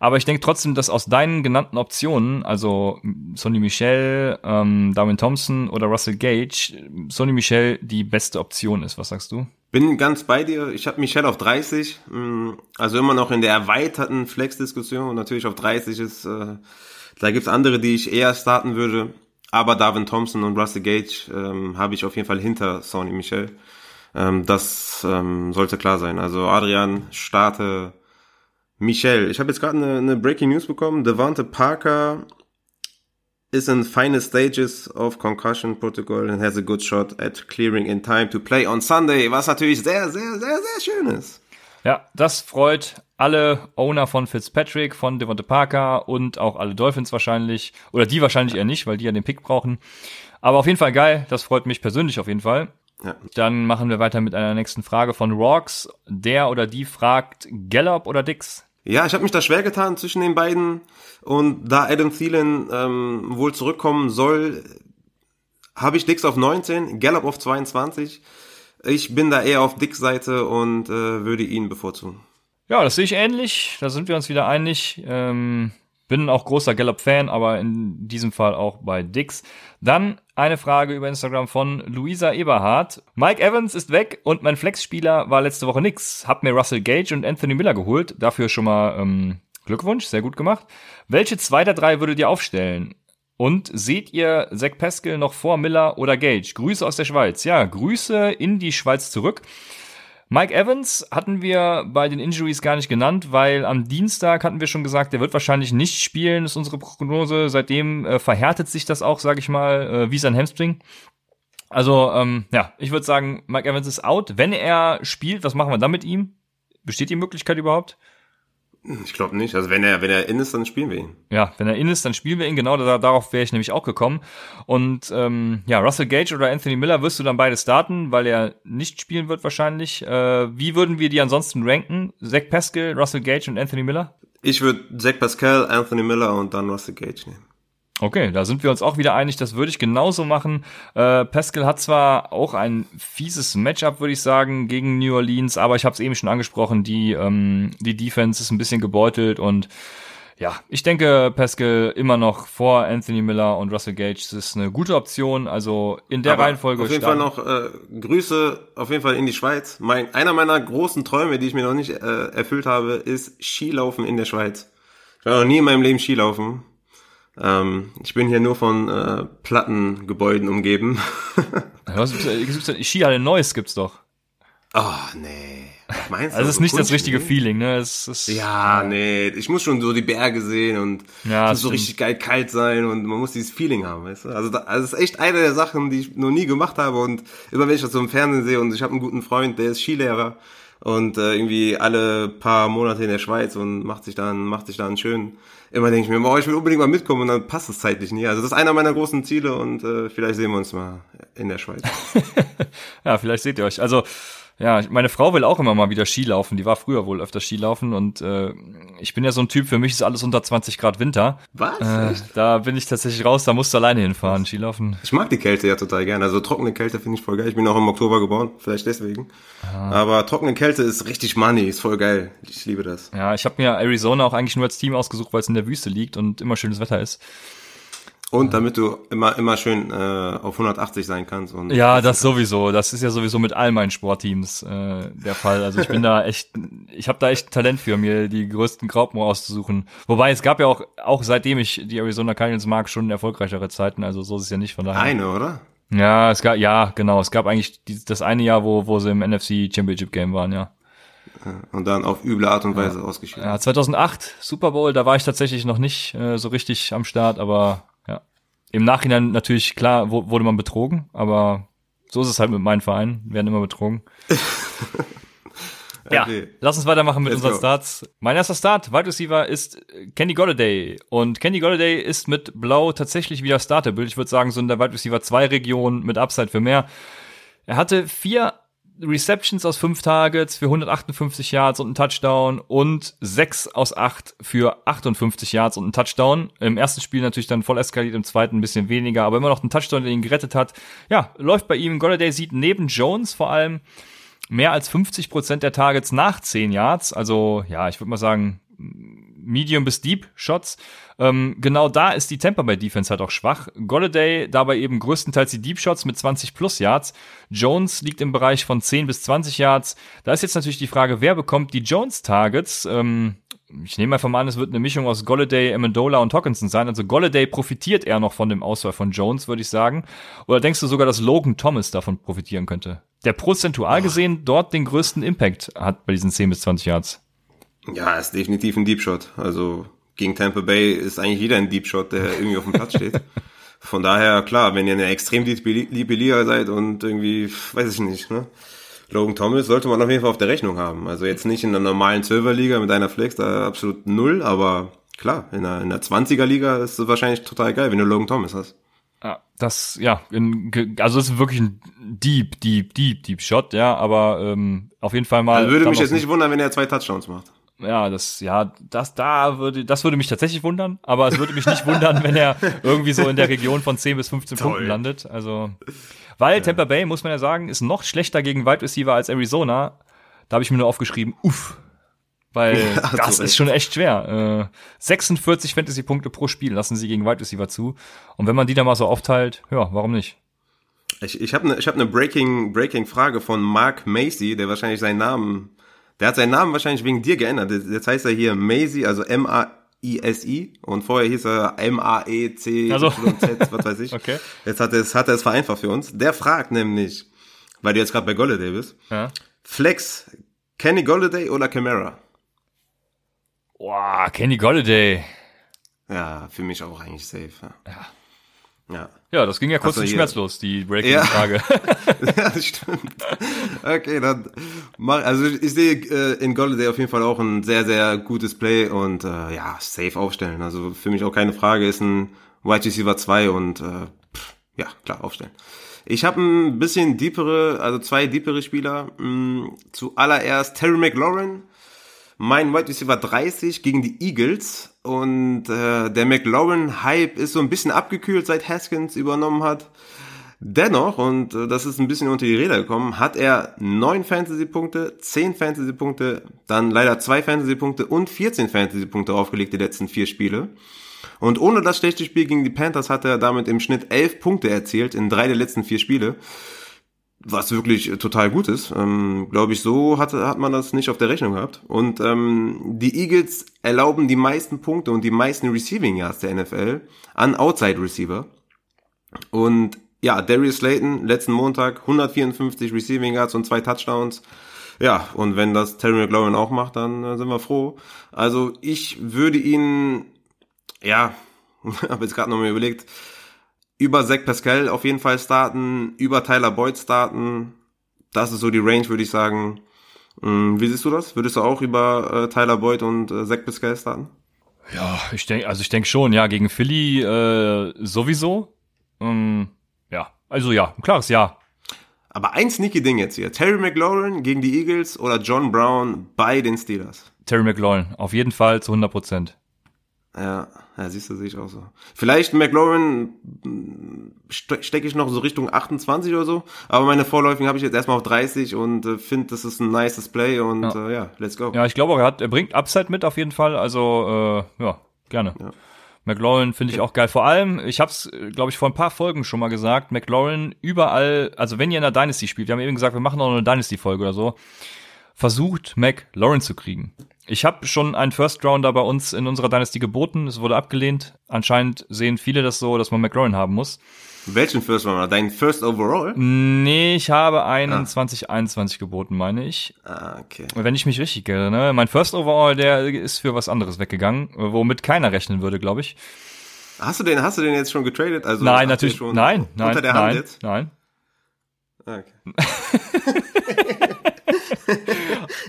Aber ich denke trotzdem, dass aus deinen genannten Optionen, also Sonny Michel, ähm, Darwin Thompson oder Russell Gage, Sonny Michel die beste Option ist. Was sagst du? Bin ganz bei dir. Ich habe Michel auf 30, mm, also immer noch in der erweiterten Flex-Diskussion natürlich auf 30 ist, äh, da gibt's andere, die ich eher starten würde. Aber Darwin Thompson und Russell Gage ähm, habe ich auf jeden Fall hinter Sonny Michel. Ähm, das ähm, sollte klar sein. Also Adrian, starte Michelle, ich habe jetzt gerade eine, eine Breaking News bekommen. Devante Parker is in final stages of concussion protocol and has a good shot at clearing in time to play on Sunday, was natürlich sehr, sehr, sehr, sehr schön ist. Ja, das freut alle Owner von Fitzpatrick, von Devonta Parker und auch alle Dolphins wahrscheinlich. Oder die wahrscheinlich eher nicht, weil die ja den Pick brauchen. Aber auf jeden Fall geil. Das freut mich persönlich auf jeden Fall. Ja. Dann machen wir weiter mit einer nächsten Frage von Rocks. Der oder die fragt Gallup oder Dix? Ja, ich habe mich da schwer getan zwischen den beiden. Und da Adam Thielen ähm, wohl zurückkommen soll, habe ich Dix auf 19, Gallup auf 22. Ich bin da eher auf Dicks Seite und äh, würde ihn bevorzugen. Ja, das sehe ich ähnlich. Da sind wir uns wieder einig. Ähm, bin auch großer Gallup-Fan, aber in diesem Fall auch bei Dix. Dann eine Frage über Instagram von Luisa Eberhardt. Mike Evans ist weg und mein Flex-Spieler war letzte Woche nix. Hab mir Russell Gage und Anthony Miller geholt. Dafür schon mal ähm, Glückwunsch, sehr gut gemacht. Welche zwei der drei würdet ihr aufstellen? Und seht ihr Zach Pascal noch vor Miller oder Gage? Grüße aus der Schweiz. Ja, Grüße in die Schweiz zurück. Mike Evans hatten wir bei den Injuries gar nicht genannt, weil am Dienstag hatten wir schon gesagt, der wird wahrscheinlich nicht spielen, ist unsere Prognose. Seitdem äh, verhärtet sich das auch, sage ich mal, äh, wie sein Hamstring. Also, ähm, ja, ich würde sagen, Mike Evans ist out. Wenn er spielt, was machen wir dann mit ihm? Besteht die Möglichkeit überhaupt? Ich glaube nicht. Also wenn er, wenn er in ist, dann spielen wir ihn. Ja, wenn er in ist, dann spielen wir ihn. Genau, da, darauf wäre ich nämlich auch gekommen. Und ähm, ja, Russell Gage oder Anthony Miller wirst du dann beide starten, weil er nicht spielen wird wahrscheinlich. Äh, wie würden wir die ansonsten ranken? Zach Pascal, Russell Gage und Anthony Miller? Ich würde Zach Pascal, Anthony Miller und dann Russell Gage nehmen. Okay, da sind wir uns auch wieder einig, das würde ich genauso machen. Äh, Pascal hat zwar auch ein fieses Matchup, würde ich sagen, gegen New Orleans, aber ich habe es eben schon angesprochen, die, ähm, die Defense ist ein bisschen gebeutelt und ja, ich denke, Pascal immer noch vor Anthony Miller und Russell Gage das ist eine gute Option. Also in der Aber Reihenfolge. Auf jeden starten. Fall noch äh, Grüße auf jeden Fall in die Schweiz. Mein, einer meiner großen Träume, die ich mir noch nicht äh, erfüllt habe, ist Skilaufen in der Schweiz. Ich war noch nie in meinem Leben Skilaufen. Ähm, ich bin hier nur von äh, Plattengebäuden umgeben. Was, gibt's, Skihalle Neues gibt's doch. Oh, nee. Was meinst du? Also es ist nicht das richtige Feeling, ne? Es ist, ja, nee. Ich muss schon so die Berge sehen und ja, es muss so richtig geil kalt sein und man muss dieses Feeling haben, weißt du? Also, da, also das ist echt eine der Sachen, die ich noch nie gemacht habe und immer wenn ich das so im Fernsehen sehe und ich habe einen guten Freund, der ist Skilehrer und äh, irgendwie alle paar Monate in der Schweiz und macht sich dann macht sich da einen schönen immer denke ich mir, boah, ich will unbedingt mal mitkommen und dann passt es zeitlich nie. Also das ist einer meiner großen Ziele und äh, vielleicht sehen wir uns mal in der Schweiz. ja, vielleicht seht ihr euch. Also ja, meine Frau will auch immer mal wieder Skilaufen. Die war früher wohl öfter Skilaufen und äh, ich bin ja so ein Typ, für mich ist alles unter 20 Grad Winter. Was? Äh, da bin ich tatsächlich raus, da musst du alleine hinfahren, Was? Skilaufen. Ich mag die Kälte ja total gerne. Also trockene Kälte finde ich voll geil. Ich bin auch im Oktober geboren, vielleicht deswegen. Ah. Aber trockene Kälte ist richtig money, ist voll geil. Ich liebe das. Ja, ich habe mir Arizona auch eigentlich nur als Team ausgesucht, weil es in der Wüste liegt und immer schönes Wetter ist. Und damit du immer immer schön äh, auf 180 sein kannst. Und ja, das sowieso. Das ist ja sowieso mit all meinen Sportteams äh, der Fall. Also ich bin da echt, ich habe da echt Talent für mir, die größten Graupen auszusuchen. Wobei es gab ja auch, auch seitdem ich die Arizona Cardinals mag, schon erfolgreichere Zeiten. Also so ist es ja nicht von daher. Eine, oder? Ja, es gab, ja, genau. Es gab eigentlich die, das eine Jahr, wo, wo sie im NFC Championship Game waren, ja. Und dann auf üble Art und Weise ja. ausgeschieden. Ja, 2008 Super Bowl, da war ich tatsächlich noch nicht äh, so richtig am Start, aber im Nachhinein natürlich, klar, wurde man betrogen, aber so ist es halt mit meinen Vereinen, werden immer betrogen. ja, okay. lass uns weitermachen mit Let's unseren go. Starts. Mein erster Start, Wide Receiver, ist Kenny Golladay. Und Kenny Golladay ist mit Blau tatsächlich wieder startable. Ich würde sagen, so in der Wide Receiver 2 Region mit Upside für mehr. Er hatte vier Receptions aus fünf Targets für 158 Yards und einen Touchdown und sechs aus acht für 58 Yards und einen Touchdown. Im ersten Spiel natürlich dann voll eskaliert, im zweiten ein bisschen weniger, aber immer noch ein Touchdown, der ihn gerettet hat. Ja, läuft bei ihm. Golladay sieht neben Jones vor allem mehr als 50 Prozent der Targets nach 10 Yards. Also, ja, ich würde mal sagen, Medium bis Deep Shots. Ähm, genau da ist die Tampa Bay Defense halt auch schwach. Golladay dabei eben größtenteils die Deep Shots mit 20 plus Yards. Jones liegt im Bereich von 10 bis 20 Yards. Da ist jetzt natürlich die Frage, wer bekommt die Jones Targets? Ähm, ich nehme einfach mal an, es wird eine Mischung aus Golladay, Amendola und Hawkinson sein. Also Golladay profitiert eher noch von dem Auswahl von Jones, würde ich sagen. Oder denkst du sogar, dass Logan Thomas davon profitieren könnte? Der prozentual gesehen dort den größten Impact hat bei diesen 10 bis 20 Yards. Ja, ist definitiv ein Deep Shot. Also gegen Tampa Bay ist eigentlich jeder ein Deep Shot, der irgendwie auf dem Platz steht. Von daher, klar, wenn ihr eine extrem liebe Liga seid und irgendwie, weiß ich nicht, ne? Logan Thomas sollte man auf jeden Fall auf der Rechnung haben. Also jetzt nicht in der normalen Zwölferliga mit einer Flex, da absolut null, aber klar, in der, in der 20er Liga ist es wahrscheinlich total geil, wenn du Logan Thomas hast. Ja, das, ja, in, also es ist wirklich ein Deep, Deep, Deep, Deep Shot, ja, aber ähm, auf jeden Fall mal. Also würde mich jetzt nicht wundern, wenn er zwei Touchdowns macht. Ja, das, ja, das, da würde, das würde mich tatsächlich wundern, aber es würde mich nicht wundern, wenn er irgendwie so in der Region von 10 bis 15 Toll. Punkten landet. Also, weil ja. Tampa Bay, muss man ja sagen, ist noch schlechter gegen Wide Receiver als Arizona. Da habe ich mir nur aufgeschrieben, uff. Weil ja, das ist schon echt schwer. Äh, 46 Fantasy-Punkte pro Spiel lassen sie gegen Wide Receiver zu. Und wenn man die dann mal so aufteilt, ja, warum nicht? Ich, ich habe eine ich hab ne Breaking, Breaking Frage von Mark Macy, der wahrscheinlich seinen Namen der hat seinen Namen wahrscheinlich wegen dir geändert. Jetzt heißt er hier Maisie, also M-A-I-S-I und vorher hieß er M-A-E-C, also. Z, was weiß ich. okay. Jetzt hat er, es, hat er es vereinfacht für uns. Der fragt nämlich, weil du jetzt gerade bei Golladay bist, ja. Flex, Kenny Golladay oder Camara? Boah, Kenny Golladay. Ja, für mich auch eigentlich safe. Ja. ja. Ja. Ja, das ging ja kurz und schmerzlos, die Breaking-Frage. Ja. ja, das stimmt. Okay, dann mach, also ich sehe äh, in Golladay auf jeden Fall auch ein sehr, sehr gutes Play und äh, ja, safe aufstellen. Also für mich auch keine Frage, ist ein White Receiver 2 und äh, pff, ja, klar, aufstellen. Ich habe ein bisschen deepere, also zwei deepere Spieler. Mh, mm, zuallererst Terry McLaurin mein Wide Receiver 30 gegen die Eagles und äh, der McLaurin-Hype ist so ein bisschen abgekühlt, seit Haskins übernommen hat. Dennoch, und äh, das ist ein bisschen unter die Räder gekommen, hat er neun Fantasy-Punkte, zehn Fantasy-Punkte, dann leider zwei Fantasy-Punkte und 14 Fantasy-Punkte aufgelegt die letzten vier Spiele. Und ohne das schlechte Spiel gegen die Panthers hat er damit im Schnitt elf Punkte erzielt in drei der letzten vier Spiele was wirklich äh, total gut ist. Ähm, Glaube ich, so hat, hat man das nicht auf der Rechnung gehabt. Und ähm, die Eagles erlauben die meisten Punkte und die meisten Receiving Yards der NFL an Outside Receiver. Und ja, Darius Slayton, letzten Montag 154 Receiving Yards und zwei Touchdowns. Ja, und wenn das Terry McLaurin auch macht, dann äh, sind wir froh. Also ich würde ihn, ja, habe jetzt gerade noch mal überlegt, über Zach Pascal auf jeden Fall starten, über Tyler Boyd starten. Das ist so die Range, würde ich sagen. Mm, wie siehst du das? Würdest du auch über äh, Tyler Boyd und äh, Zach Pascal starten? Ja, ich denke, also ich denke schon, ja, gegen Philly äh, sowieso. Ähm, ja, also ja, ein klares Ja. Aber ein sneaky Ding jetzt hier. Terry McLaurin gegen die Eagles oder John Brown bei den Steelers? Terry McLaurin, auf jeden Fall zu 100 Prozent. Ja, ja, siehst du, sehe ich auch so. Vielleicht McLaurin ste stecke ich noch so Richtung 28 oder so, aber meine Vorläufigen habe ich jetzt erstmal auf 30 und äh, finde, das ist ein nices Play und ja, äh, ja let's go. Ja, ich glaube er hat, er bringt Upside mit auf jeden Fall, also äh, ja, gerne. Ja. McLaurin finde ich auch geil. Vor allem, ich habe es, glaube ich, vor ein paar Folgen schon mal gesagt, McLaurin überall, also wenn ihr in der Dynasty spielt, wir haben eben gesagt, wir machen noch eine Dynasty-Folge oder so, versucht McLaurin zu kriegen. Ich habe schon einen First Rounder bei uns in unserer Dynasty geboten. Es wurde abgelehnt. Anscheinend sehen viele das so, dass man McLaurin haben muss. Welchen First Rounder? Dein First Overall? Nee, ich habe einen ah. 2021 geboten, meine ich. Ah, okay. Wenn ich mich richtig erinnere. Mein First Overall, der ist für was anderes weggegangen, womit keiner rechnen würde, glaube ich. Hast du den, hast du den jetzt schon getradet? Also nein, natürlich. Schon nein, nein, unter der Hand nein, jetzt? nein. Ah, okay.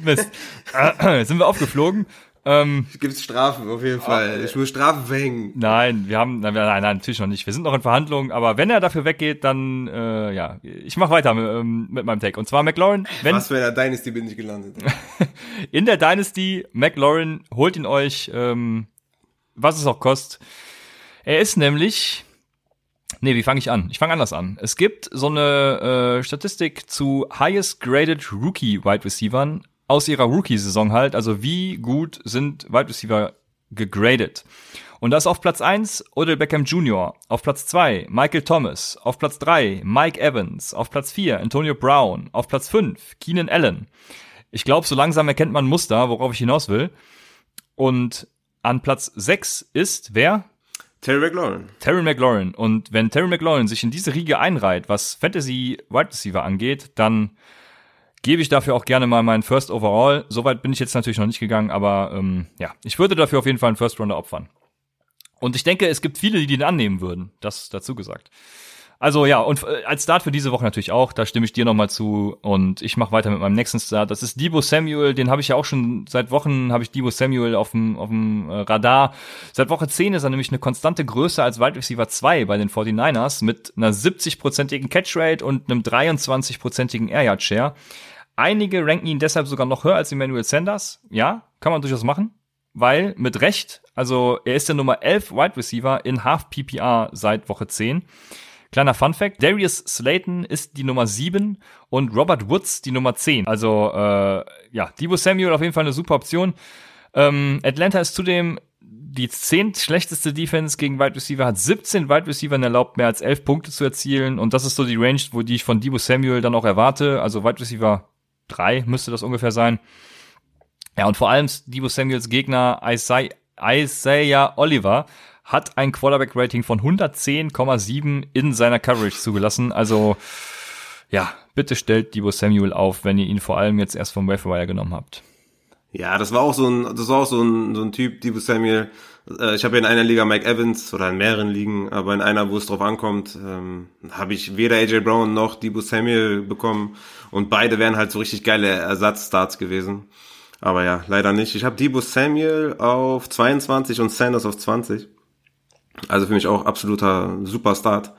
Mist. Äh, sind wir aufgeflogen. Ähm, Gibt Strafen auf jeden Fall. ich muss Strafen verhängen. Nein, wir haben, nein, nein, nein, natürlich noch nicht. Wir sind noch in Verhandlungen, aber wenn er dafür weggeht, dann, äh, ja, ich mache weiter mit, ähm, mit meinem Take. Und zwar McLaurin. Wenn, Was für in der Dynasty bin ich gelandet? in der Dynasty, McLaurin, holt ihn euch, ähm, was es auch kostet. Er ist nämlich Nee, wie fange ich an? Ich fange anders an. Es gibt so eine äh, Statistik zu highest graded Rookie Wide Receivern aus ihrer Rookie-Saison halt. Also wie gut sind Wide Receiver gegradet? Und das auf Platz 1 Odell Beckham Jr., auf Platz 2 Michael Thomas, auf Platz 3 Mike Evans, auf Platz 4 Antonio Brown, auf Platz 5 Keenan Allen. Ich glaube, so langsam erkennt man Muster, worauf ich hinaus will. Und an Platz 6 ist wer? Terry McLaurin. Terry McLaurin. Und wenn Terry McLaurin sich in diese Riege einreiht, was Fantasy Wide Receiver angeht, dann gebe ich dafür auch gerne mal meinen First Overall. Soweit bin ich jetzt natürlich noch nicht gegangen, aber ähm, ja, ich würde dafür auf jeden Fall einen First Rounder opfern. Und ich denke, es gibt viele, die den annehmen würden. Das dazu gesagt. Also ja, und äh, als Start für diese Woche natürlich auch, da stimme ich dir nochmal zu und ich mache weiter mit meinem nächsten Start. Das ist Debo Samuel, den habe ich ja auch schon seit Wochen, habe ich Debo Samuel auf dem, auf dem äh, Radar. Seit Woche 10 ist er nämlich eine konstante Größe als Wide Receiver 2 bei den 49ers mit einer 70-prozentigen Catchrate und einem 23-prozentigen Air Yard Share. Einige ranken ihn deshalb sogar noch höher als Emmanuel Sanders. Ja, kann man durchaus machen, weil mit Recht, also er ist der Nummer 11 Wide Receiver in Half PPR seit Woche 10. Kleiner Fun Fact, Darius Slayton ist die Nummer 7 und Robert Woods die Nummer 10. Also äh, ja, Debo Samuel auf jeden Fall eine super Option. Ähm, Atlanta ist zudem die zehnt schlechteste Defense gegen Wide Receiver, hat 17 Wide Receiver erlaubt, mehr als 11 Punkte zu erzielen. Und das ist so die Range, wo die ich von Debo Samuel dann auch erwarte. Also Wide Receiver 3 müsste das ungefähr sein. Ja, und vor allem Debo Samuels Gegner Isaiah, Isaiah Oliver hat ein Quarterback-Rating von 110,7 in seiner Coverage zugelassen. Also, ja, bitte stellt Debo Samuel auf, wenn ihr ihn vor allem jetzt erst vom Wire genommen habt. Ja, das war auch so ein, das war auch so ein, so ein Typ, Debo Samuel. Äh, ich habe ja in einer Liga Mike Evans oder in mehreren Ligen, aber in einer, wo es drauf ankommt, ähm, habe ich weder AJ Brown noch Debo Samuel bekommen und beide wären halt so richtig geile Ersatzstarts gewesen. Aber ja, leider nicht. Ich habe Debo Samuel auf 22 und Sanders auf 20. Also für mich auch absoluter Superstart.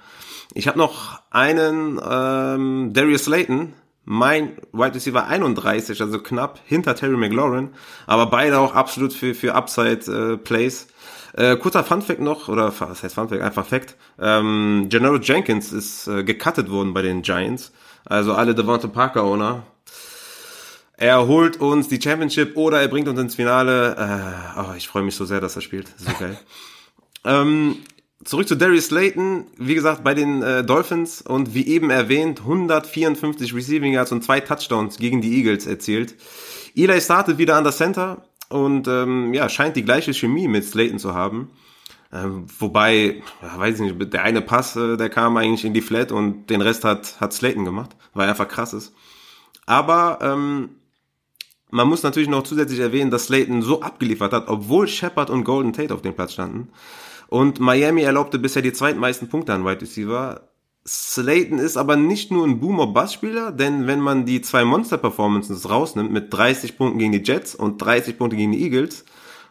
Ich habe noch einen ähm, Darius Slayton, mein Wide Receiver 31, also knapp hinter Terry McLaurin, aber beide auch absolut für, für Upside äh, Plays. Äh, kurzer Fun Fact noch, oder was heißt Fun Fact, einfach Fact. Ähm, Gennaro Jenkins ist äh, gecuttet worden bei den Giants. Also alle Devonta Parker Owner. Er holt uns die Championship oder er bringt uns ins Finale. Äh, oh, ich freue mich so sehr, dass er spielt. So geil. Ähm, zurück zu Darius Slayton, wie gesagt, bei den äh, Dolphins und wie eben erwähnt, 154 Receiving Yards und zwei Touchdowns gegen die Eagles erzielt. Eli startet wieder an der Center und ähm, ja, scheint die gleiche Chemie mit Slayton zu haben. Ähm, wobei, ja, weiß ich nicht, der eine Pass, äh, der kam eigentlich in die Flat und den Rest hat, hat Slayton gemacht, er einfach krass ist. Aber ähm, man muss natürlich noch zusätzlich erwähnen, dass Slayton so abgeliefert hat, obwohl Shepard und Golden Tate auf dem Platz standen. Und Miami erlaubte bisher die zweitmeisten Punkte an Wide Receiver. Slayton ist aber nicht nur ein Boomer-Bass-Spieler, denn wenn man die zwei Monster-Performances rausnimmt, mit 30 Punkten gegen die Jets und 30 Punkte gegen die Eagles,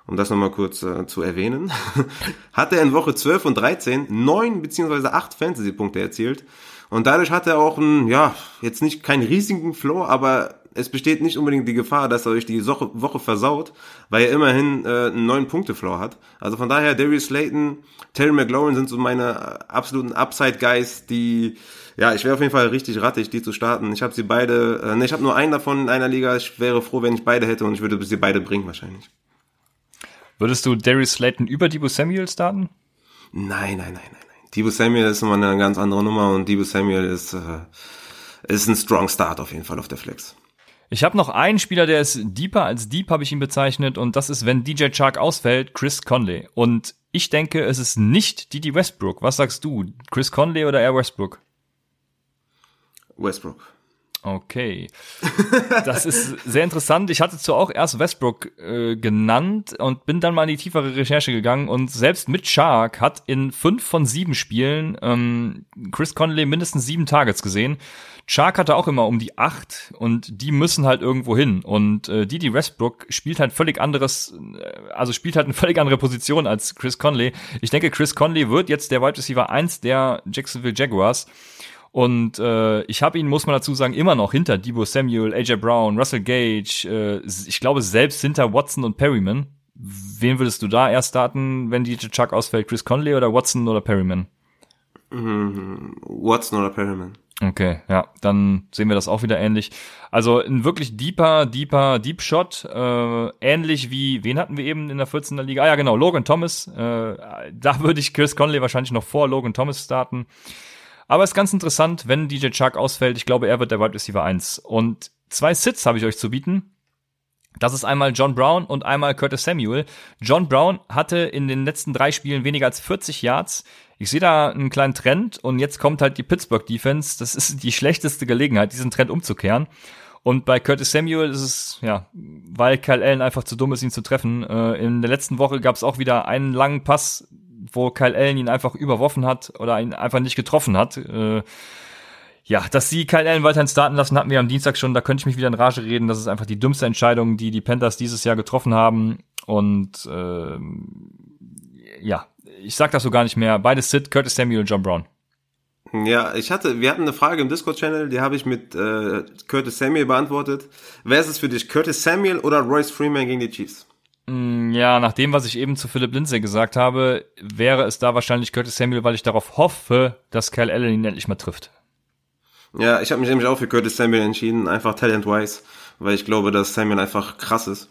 um das nochmal kurz äh, zu erwähnen, hat er in Woche 12 und 13 neun beziehungsweise acht Fantasy-Punkte erzielt. Und dadurch hat er auch ein, ja, jetzt nicht keinen riesigen Floor, aber es besteht nicht unbedingt die Gefahr, dass er euch die Woche versaut, weil er immerhin äh, einen neuen Punkte-Floor hat. Also von daher, Darius Slayton, Terry McLaurin sind so meine äh, absoluten Upside-Guys, die, ja, ich wäre auf jeden Fall richtig rattig, die zu starten. Ich habe sie beide, äh, ne, ich habe nur einen davon in einer Liga. Ich wäre froh, wenn ich beide hätte und ich würde sie beide bringen wahrscheinlich. Würdest du Darius Slayton über Debo Samuel starten? Nein, nein, nein, nein, nein. Debo Samuel ist immer eine ganz andere Nummer und Debo Samuel ist, äh, ist ein strong Start auf jeden Fall auf der Flex. Ich habe noch einen Spieler, der ist deeper als deep, habe ich ihn bezeichnet, und das ist, wenn DJ Chark ausfällt, Chris Conley. Und ich denke, es ist nicht Didi Westbrook. Was sagst du? Chris Conley oder Air Westbrook? Westbrook. Okay. Das ist sehr interessant. Ich hatte zwar auch erst Westbrook äh, genannt und bin dann mal in die tiefere Recherche gegangen und selbst mit Shark hat in fünf von sieben Spielen ähm, Chris Conley mindestens sieben Targets gesehen. Shark hatte auch immer um die acht und die müssen halt irgendwo hin. Und äh, Didi Westbrook spielt halt völlig anderes, äh, also spielt halt eine völlig andere Position als Chris Conley. Ich denke, Chris Conley wird jetzt der Wide Receiver 1 der Jacksonville Jaguars. Und äh, ich habe ihn, muss man dazu sagen, immer noch hinter Debo Samuel, AJ Brown, Russell Gage, äh, ich glaube selbst hinter Watson und Perryman. Wen würdest du da erst starten, wenn DJ Chuck ausfällt? Chris Conley oder Watson oder Perryman? Mhm, Watson oder Perryman. Okay, ja, dann sehen wir das auch wieder ähnlich. Also ein wirklich deeper, deeper, Deep Shot, äh, ähnlich wie, wen hatten wir eben in der 14er Liga? Ah ja, genau, Logan Thomas. Äh, da würde ich Chris Conley wahrscheinlich noch vor Logan Thomas starten. Aber ist ganz interessant, wenn DJ Chuck ausfällt. Ich glaube, er wird der Wide Receiver 1. Und zwei Sits habe ich euch zu bieten. Das ist einmal John Brown und einmal Curtis Samuel. John Brown hatte in den letzten drei Spielen weniger als 40 Yards. Ich sehe da einen kleinen Trend und jetzt kommt halt die Pittsburgh Defense. Das ist die schlechteste Gelegenheit, diesen Trend umzukehren. Und bei Curtis Samuel ist es, ja, weil Kyle Allen einfach zu dumm ist, ihn zu treffen. Äh, in der letzten Woche gab es auch wieder einen langen Pass, wo Kyle Allen ihn einfach überworfen hat oder ihn einfach nicht getroffen hat. Ja, dass sie Kyle Allen weiterhin starten lassen, hatten wir am Dienstag schon. Da könnte ich mich wieder in Rage reden. Das ist einfach die dümmste Entscheidung, die die Panthers dieses Jahr getroffen haben. Und äh, ja, ich sag das so gar nicht mehr. Beide Sid, Curtis Samuel und John Brown. Ja, ich hatte, wir hatten eine Frage im Discord-Channel, die habe ich mit äh, Curtis Samuel beantwortet. Wer ist es für dich, Curtis Samuel oder Royce Freeman gegen die Chiefs? Mm, ja, nach dem, was ich eben zu Philipp Lindsay gesagt habe, wäre es da wahrscheinlich Curtis Samuel, weil ich darauf hoffe, dass Kyle Allen ihn endlich mal trifft. Ja, ich habe mich nämlich auch für Curtis Samuel entschieden, einfach talent-wise, weil ich glaube, dass Samuel einfach krass ist.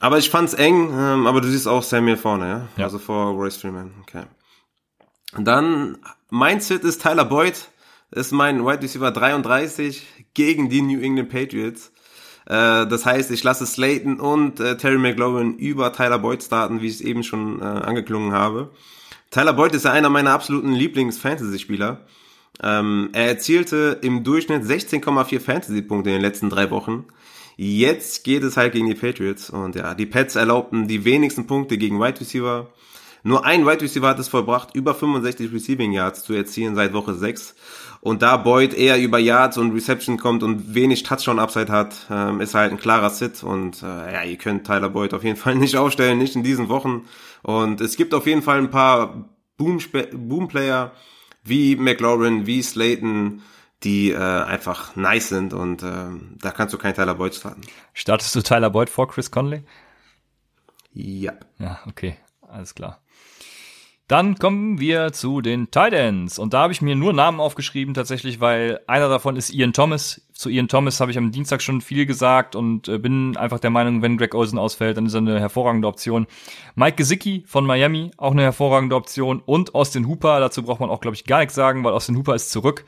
Aber ich fand's eng, ähm, aber du siehst auch Samuel vorne, ja? ja. Also vor Royce Freeman, okay. Dann, mein Sit ist Tyler Boyd, ist mein Wide Receiver 33 gegen die New England Patriots. Äh, das heißt, ich lasse Slayton und äh, Terry McLaurin über Tyler Boyd starten, wie ich es eben schon äh, angeklungen habe. Tyler Boyd ist ja einer meiner absoluten Lieblings-Fantasy-Spieler. Ähm, er erzielte im Durchschnitt 16,4 Fantasy-Punkte in den letzten drei Wochen. Jetzt geht es halt gegen die Patriots und ja, die Pets erlaubten die wenigsten Punkte gegen Wide Receiver. Nur ein Wide Receiver hat es vollbracht, über 65 Receiving Yards zu erzielen seit Woche 6. Und da Boyd eher über Yards und Reception kommt und wenig Touchdown-Upside hat, ähm, ist halt ein klarer Sit. Und äh, ja, ihr könnt Tyler Boyd auf jeden Fall nicht aufstellen, nicht in diesen Wochen. Und es gibt auf jeden Fall ein paar Boom-Player wie McLaurin, wie Slayton, die äh, einfach nice sind. Und äh, da kannst du keinen Tyler Boyd starten. Startest du Tyler Boyd vor Chris Conley? Ja. Ja, okay, alles klar. Dann kommen wir zu den Titans. Und da habe ich mir nur Namen aufgeschrieben, tatsächlich, weil einer davon ist Ian Thomas. Zu Ian Thomas habe ich am Dienstag schon viel gesagt und äh, bin einfach der Meinung, wenn Greg Olsen ausfällt, dann ist er eine hervorragende Option. Mike Gesicki von Miami, auch eine hervorragende Option. Und Austin Hooper, dazu braucht man auch, glaube ich, gar nichts sagen, weil Austin Hooper ist zurück.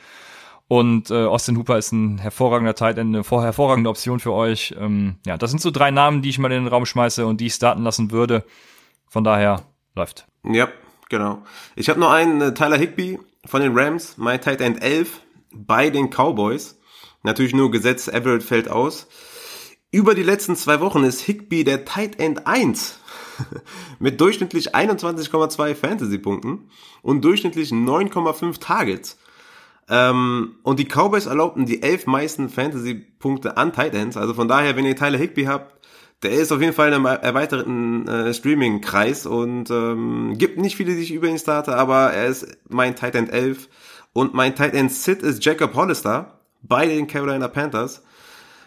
Und äh, Austin Hooper ist ein hervorragender Tight End, eine hervorragende Option für euch. Ähm, ja, das sind so drei Namen, die ich mal in den Raum schmeiße und die ich starten lassen würde. Von daher läuft. Ja, Genau. Ich habe noch einen äh, Tyler Higby von den Rams, mein Tight End 11 bei den Cowboys. Natürlich nur Gesetz, Everett fällt aus. Über die letzten zwei Wochen ist Higby der Tight End 1 mit durchschnittlich 21,2 Fantasy-Punkten und durchschnittlich 9,5 Targets. Ähm, und die Cowboys erlaubten die elf meisten Fantasy-Punkte an Tight Ends. Also von daher, wenn ihr Tyler Higby habt, der ist auf jeden Fall in einem erweiterten äh, Streaming-Kreis und ähm, gibt nicht viele, die ich über ihn starte, aber er ist mein Tight End 11 und mein Tight End Sit ist Jacob Hollister bei den Carolina Panthers.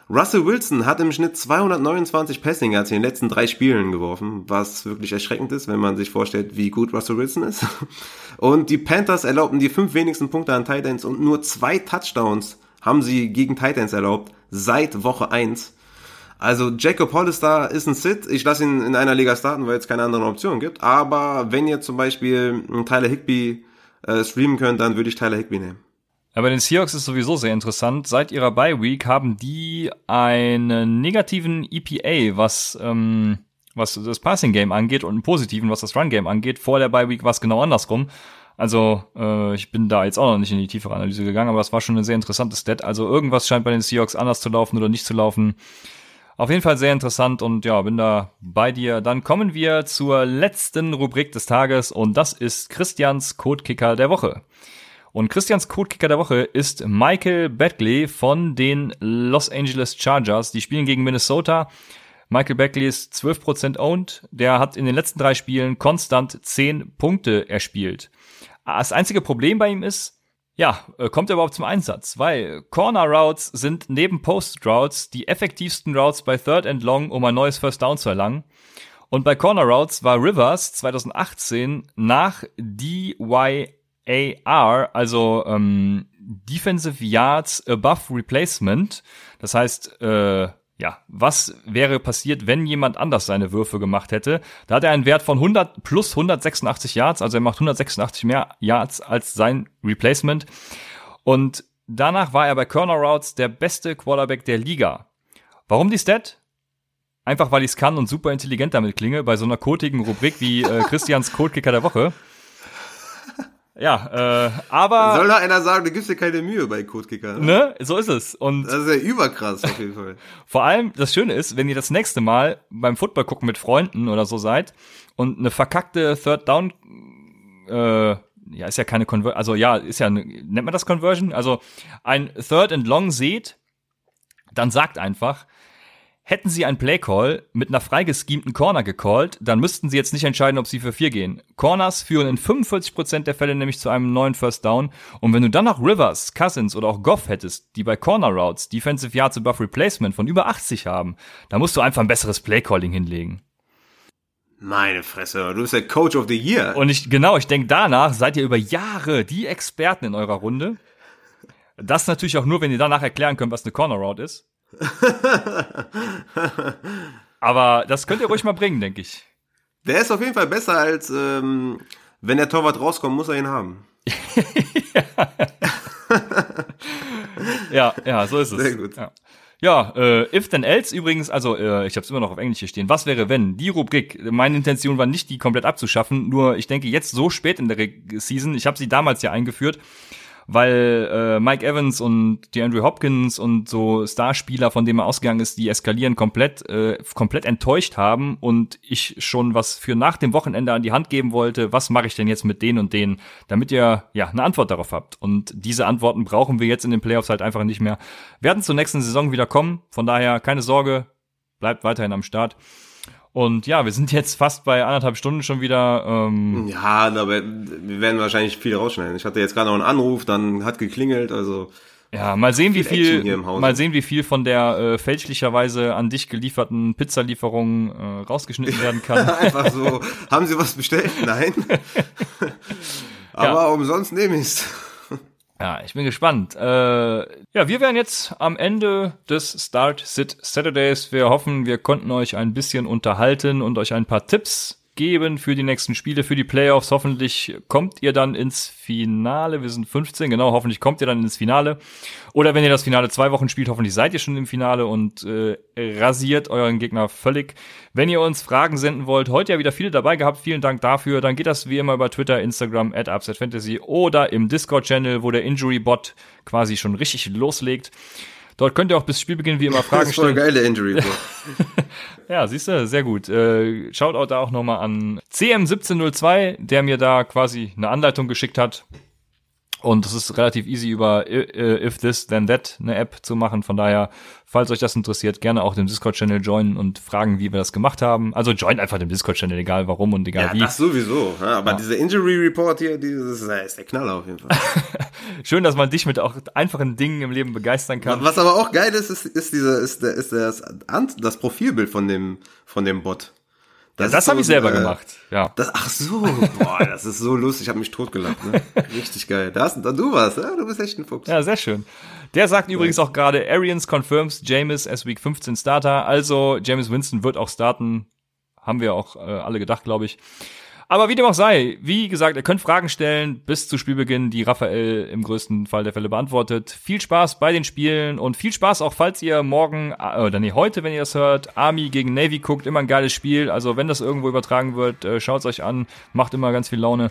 Russell Wilson hat im Schnitt 229 Passing Yards in den letzten drei Spielen geworfen, was wirklich erschreckend ist, wenn man sich vorstellt, wie gut Russell Wilson ist. Und die Panthers erlaubten die fünf wenigsten Punkte an Titans und nur zwei Touchdowns haben sie gegen Titans erlaubt seit Woche 1. Also Jacob Hollister ist ein Sit. Ich lasse ihn in einer Liga starten, weil es keine anderen Optionen gibt. Aber wenn ihr zum Beispiel Tyler Higby äh, streamen könnt, dann würde ich Tyler Higby nehmen. Ja, bei den Seahawks ist sowieso sehr interessant. Seit ihrer Bye Week haben die einen negativen EPA, was ähm, was das Passing Game angeht und einen positiven, was das Run Game angeht. Vor der Bye Week war es genau andersrum. Also äh, ich bin da jetzt auch noch nicht in die tiefere Analyse gegangen, aber es war schon eine sehr interessante Stat. Also irgendwas scheint bei den Seahawks anders zu laufen oder nicht zu laufen. Auf jeden Fall sehr interessant und ja, bin da bei dir. Dann kommen wir zur letzten Rubrik des Tages und das ist Christians Codekicker der Woche. Und Christians Codekicker der Woche ist Michael Beckley von den Los Angeles Chargers. Die spielen gegen Minnesota. Michael Beckley ist 12% owned. Der hat in den letzten drei Spielen konstant 10 Punkte erspielt. Das einzige Problem bei ihm ist, ja, äh, kommt er überhaupt zum Einsatz? Weil Corner Routes sind neben Post Routes die effektivsten Routes bei Third and Long, um ein neues First Down zu erlangen. Und bei Corner Routes war Rivers 2018 nach DYAR, also ähm, Defensive Yards Above Replacement, das heißt äh, ja, was wäre passiert, wenn jemand anders seine Würfe gemacht hätte? Da hat er einen Wert von 100 plus 186 Yards, also er macht 186 mehr Yards als sein Replacement. Und danach war er bei Corner Routes der beste Quarterback der Liga. Warum die Stat? Einfach weil ich es kann und super intelligent damit klinge, bei so einer kotigen Rubrik wie äh, Christians Codekicker der Woche. Ja, äh, aber. Soll da einer sagen, du gibst dir keine Mühe bei Codekicker. Ne? ne? So ist es. Und das ist ja überkrass auf jeden Fall. Vor allem, das Schöne ist, wenn ihr das nächste Mal beim Football gucken mit Freunden oder so seid und eine verkackte Third Down, äh, ja, ist ja keine Conversion, also ja, ist ja, nennt man das Conversion? Also ein Third and Long seht, dann sagt einfach, Hätten sie einen Playcall mit einer freigeschemten Corner gecallt, dann müssten sie jetzt nicht entscheiden, ob sie für vier gehen. Corners führen in 45% der Fälle nämlich zu einem neuen First Down. Und wenn du dann noch Rivers, Cousins oder auch Goff hättest, die bei Corner Routes Defensive Yards above Replacement von über 80 haben, dann musst du einfach ein besseres Playcalling hinlegen. Meine Fresse, du bist der Coach of the Year. Und ich, genau, ich denke danach seid ihr über Jahre die Experten in eurer Runde. Das natürlich auch nur, wenn ihr danach erklären könnt, was eine Corner Route ist. Aber das könnt ihr ruhig mal bringen, denke ich. Der ist auf jeden Fall besser als, ähm, wenn der Torwart rauskommt, muss er ihn haben. ja, ja, so ist es. Sehr gut. Ja. Ja, äh, if then else übrigens, also äh, ich habe es immer noch auf Englisch hier stehen. Was wäre wenn? Die Rubrik. Meine Intention war nicht, die komplett abzuschaffen. Nur ich denke jetzt so spät in der Season. Ich habe sie damals ja eingeführt weil äh, Mike Evans und die Andrew Hopkins und so Starspieler, von denen man ausgegangen ist, die eskalieren komplett, äh, komplett enttäuscht haben und ich schon was für nach dem Wochenende an die Hand geben wollte, was mache ich denn jetzt mit denen und denen, damit ihr ja eine Antwort darauf habt. Und diese Antworten brauchen wir jetzt in den Playoffs halt einfach nicht mehr. Werden zur nächsten Saison wieder kommen, von daher keine Sorge, bleibt weiterhin am Start. Und ja, wir sind jetzt fast bei anderthalb Stunden schon wieder. Ähm ja, aber wir werden wahrscheinlich viel rausschneiden. Ich hatte jetzt gerade noch einen Anruf, dann hat geklingelt, also. Ja, mal sehen, wie viel, mal sehen, wie viel von der äh, fälschlicherweise an dich gelieferten Pizzalieferung äh, rausgeschnitten werden kann. Einfach so. Haben Sie was bestellt? Nein. aber ja. umsonst nehme ich's. Ja, ich bin gespannt. Äh, ja, wir wären jetzt am Ende des Start Sit Saturdays. Wir hoffen, wir konnten euch ein bisschen unterhalten und euch ein paar Tipps geben für die nächsten Spiele, für die Playoffs. Hoffentlich kommt ihr dann ins Finale. Wir sind 15, genau. Hoffentlich kommt ihr dann ins Finale. Oder wenn ihr das Finale zwei Wochen spielt, hoffentlich seid ihr schon im Finale und äh, rasiert euren Gegner völlig. Wenn ihr uns Fragen senden wollt, heute ja wieder viele dabei gehabt. Vielen Dank dafür. Dann geht das wie immer über Twitter, Instagram, at Fantasy oder im Discord-Channel, wo der Injury-Bot quasi schon richtig loslegt. Dort könnt ihr auch bis Spielbeginn wie immer Fragen stellen. Das ist voll geile Injury. ja, siehst du, sehr gut. Äh, schaut auch da auch nochmal an CM1702, der mir da quasi eine Anleitung geschickt hat. Und es ist relativ easy über If This Then That eine App zu machen. Von daher, falls euch das interessiert, gerne auch den Discord-Channel joinen und fragen, wie wir das gemacht haben. Also join einfach den Discord-Channel, egal warum und egal ja, wie. Das sowieso. Ja, aber ja. dieser Injury Report hier, dieses ist der Knaller auf jeden Fall. Schön, dass man dich mit auch einfachen Dingen im Leben begeistern kann. Was aber auch geil ist, ist, ist dieser, ist der, ist das, das Profilbild von dem, von dem Bot. Das, ja, das so, habe ich selber äh, gemacht. Ja. Das, ach so, boah, das ist so lustig. Ich habe mich totgelacht. Ne? Richtig geil. Das, du warst, ja? du bist echt ein Fuchs. Ja, sehr schön. Der sagt ja. übrigens auch gerade, Arians confirms James as Week 15 Starter. Also James Winston wird auch starten. Haben wir auch äh, alle gedacht, glaube ich. Aber wie dem auch sei, wie gesagt, ihr könnt Fragen stellen bis zu Spielbeginn, die Raphael im größten Fall der Fälle beantwortet. Viel Spaß bei den Spielen und viel Spaß auch, falls ihr morgen, äh, oder nee, heute, wenn ihr das hört, Army gegen Navy guckt, immer ein geiles Spiel. Also wenn das irgendwo übertragen wird, äh, schaut es euch an, macht immer ganz viel Laune.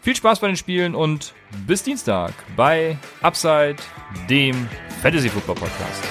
Viel Spaß bei den Spielen und bis Dienstag bei Upside, dem Fantasy Football Podcast.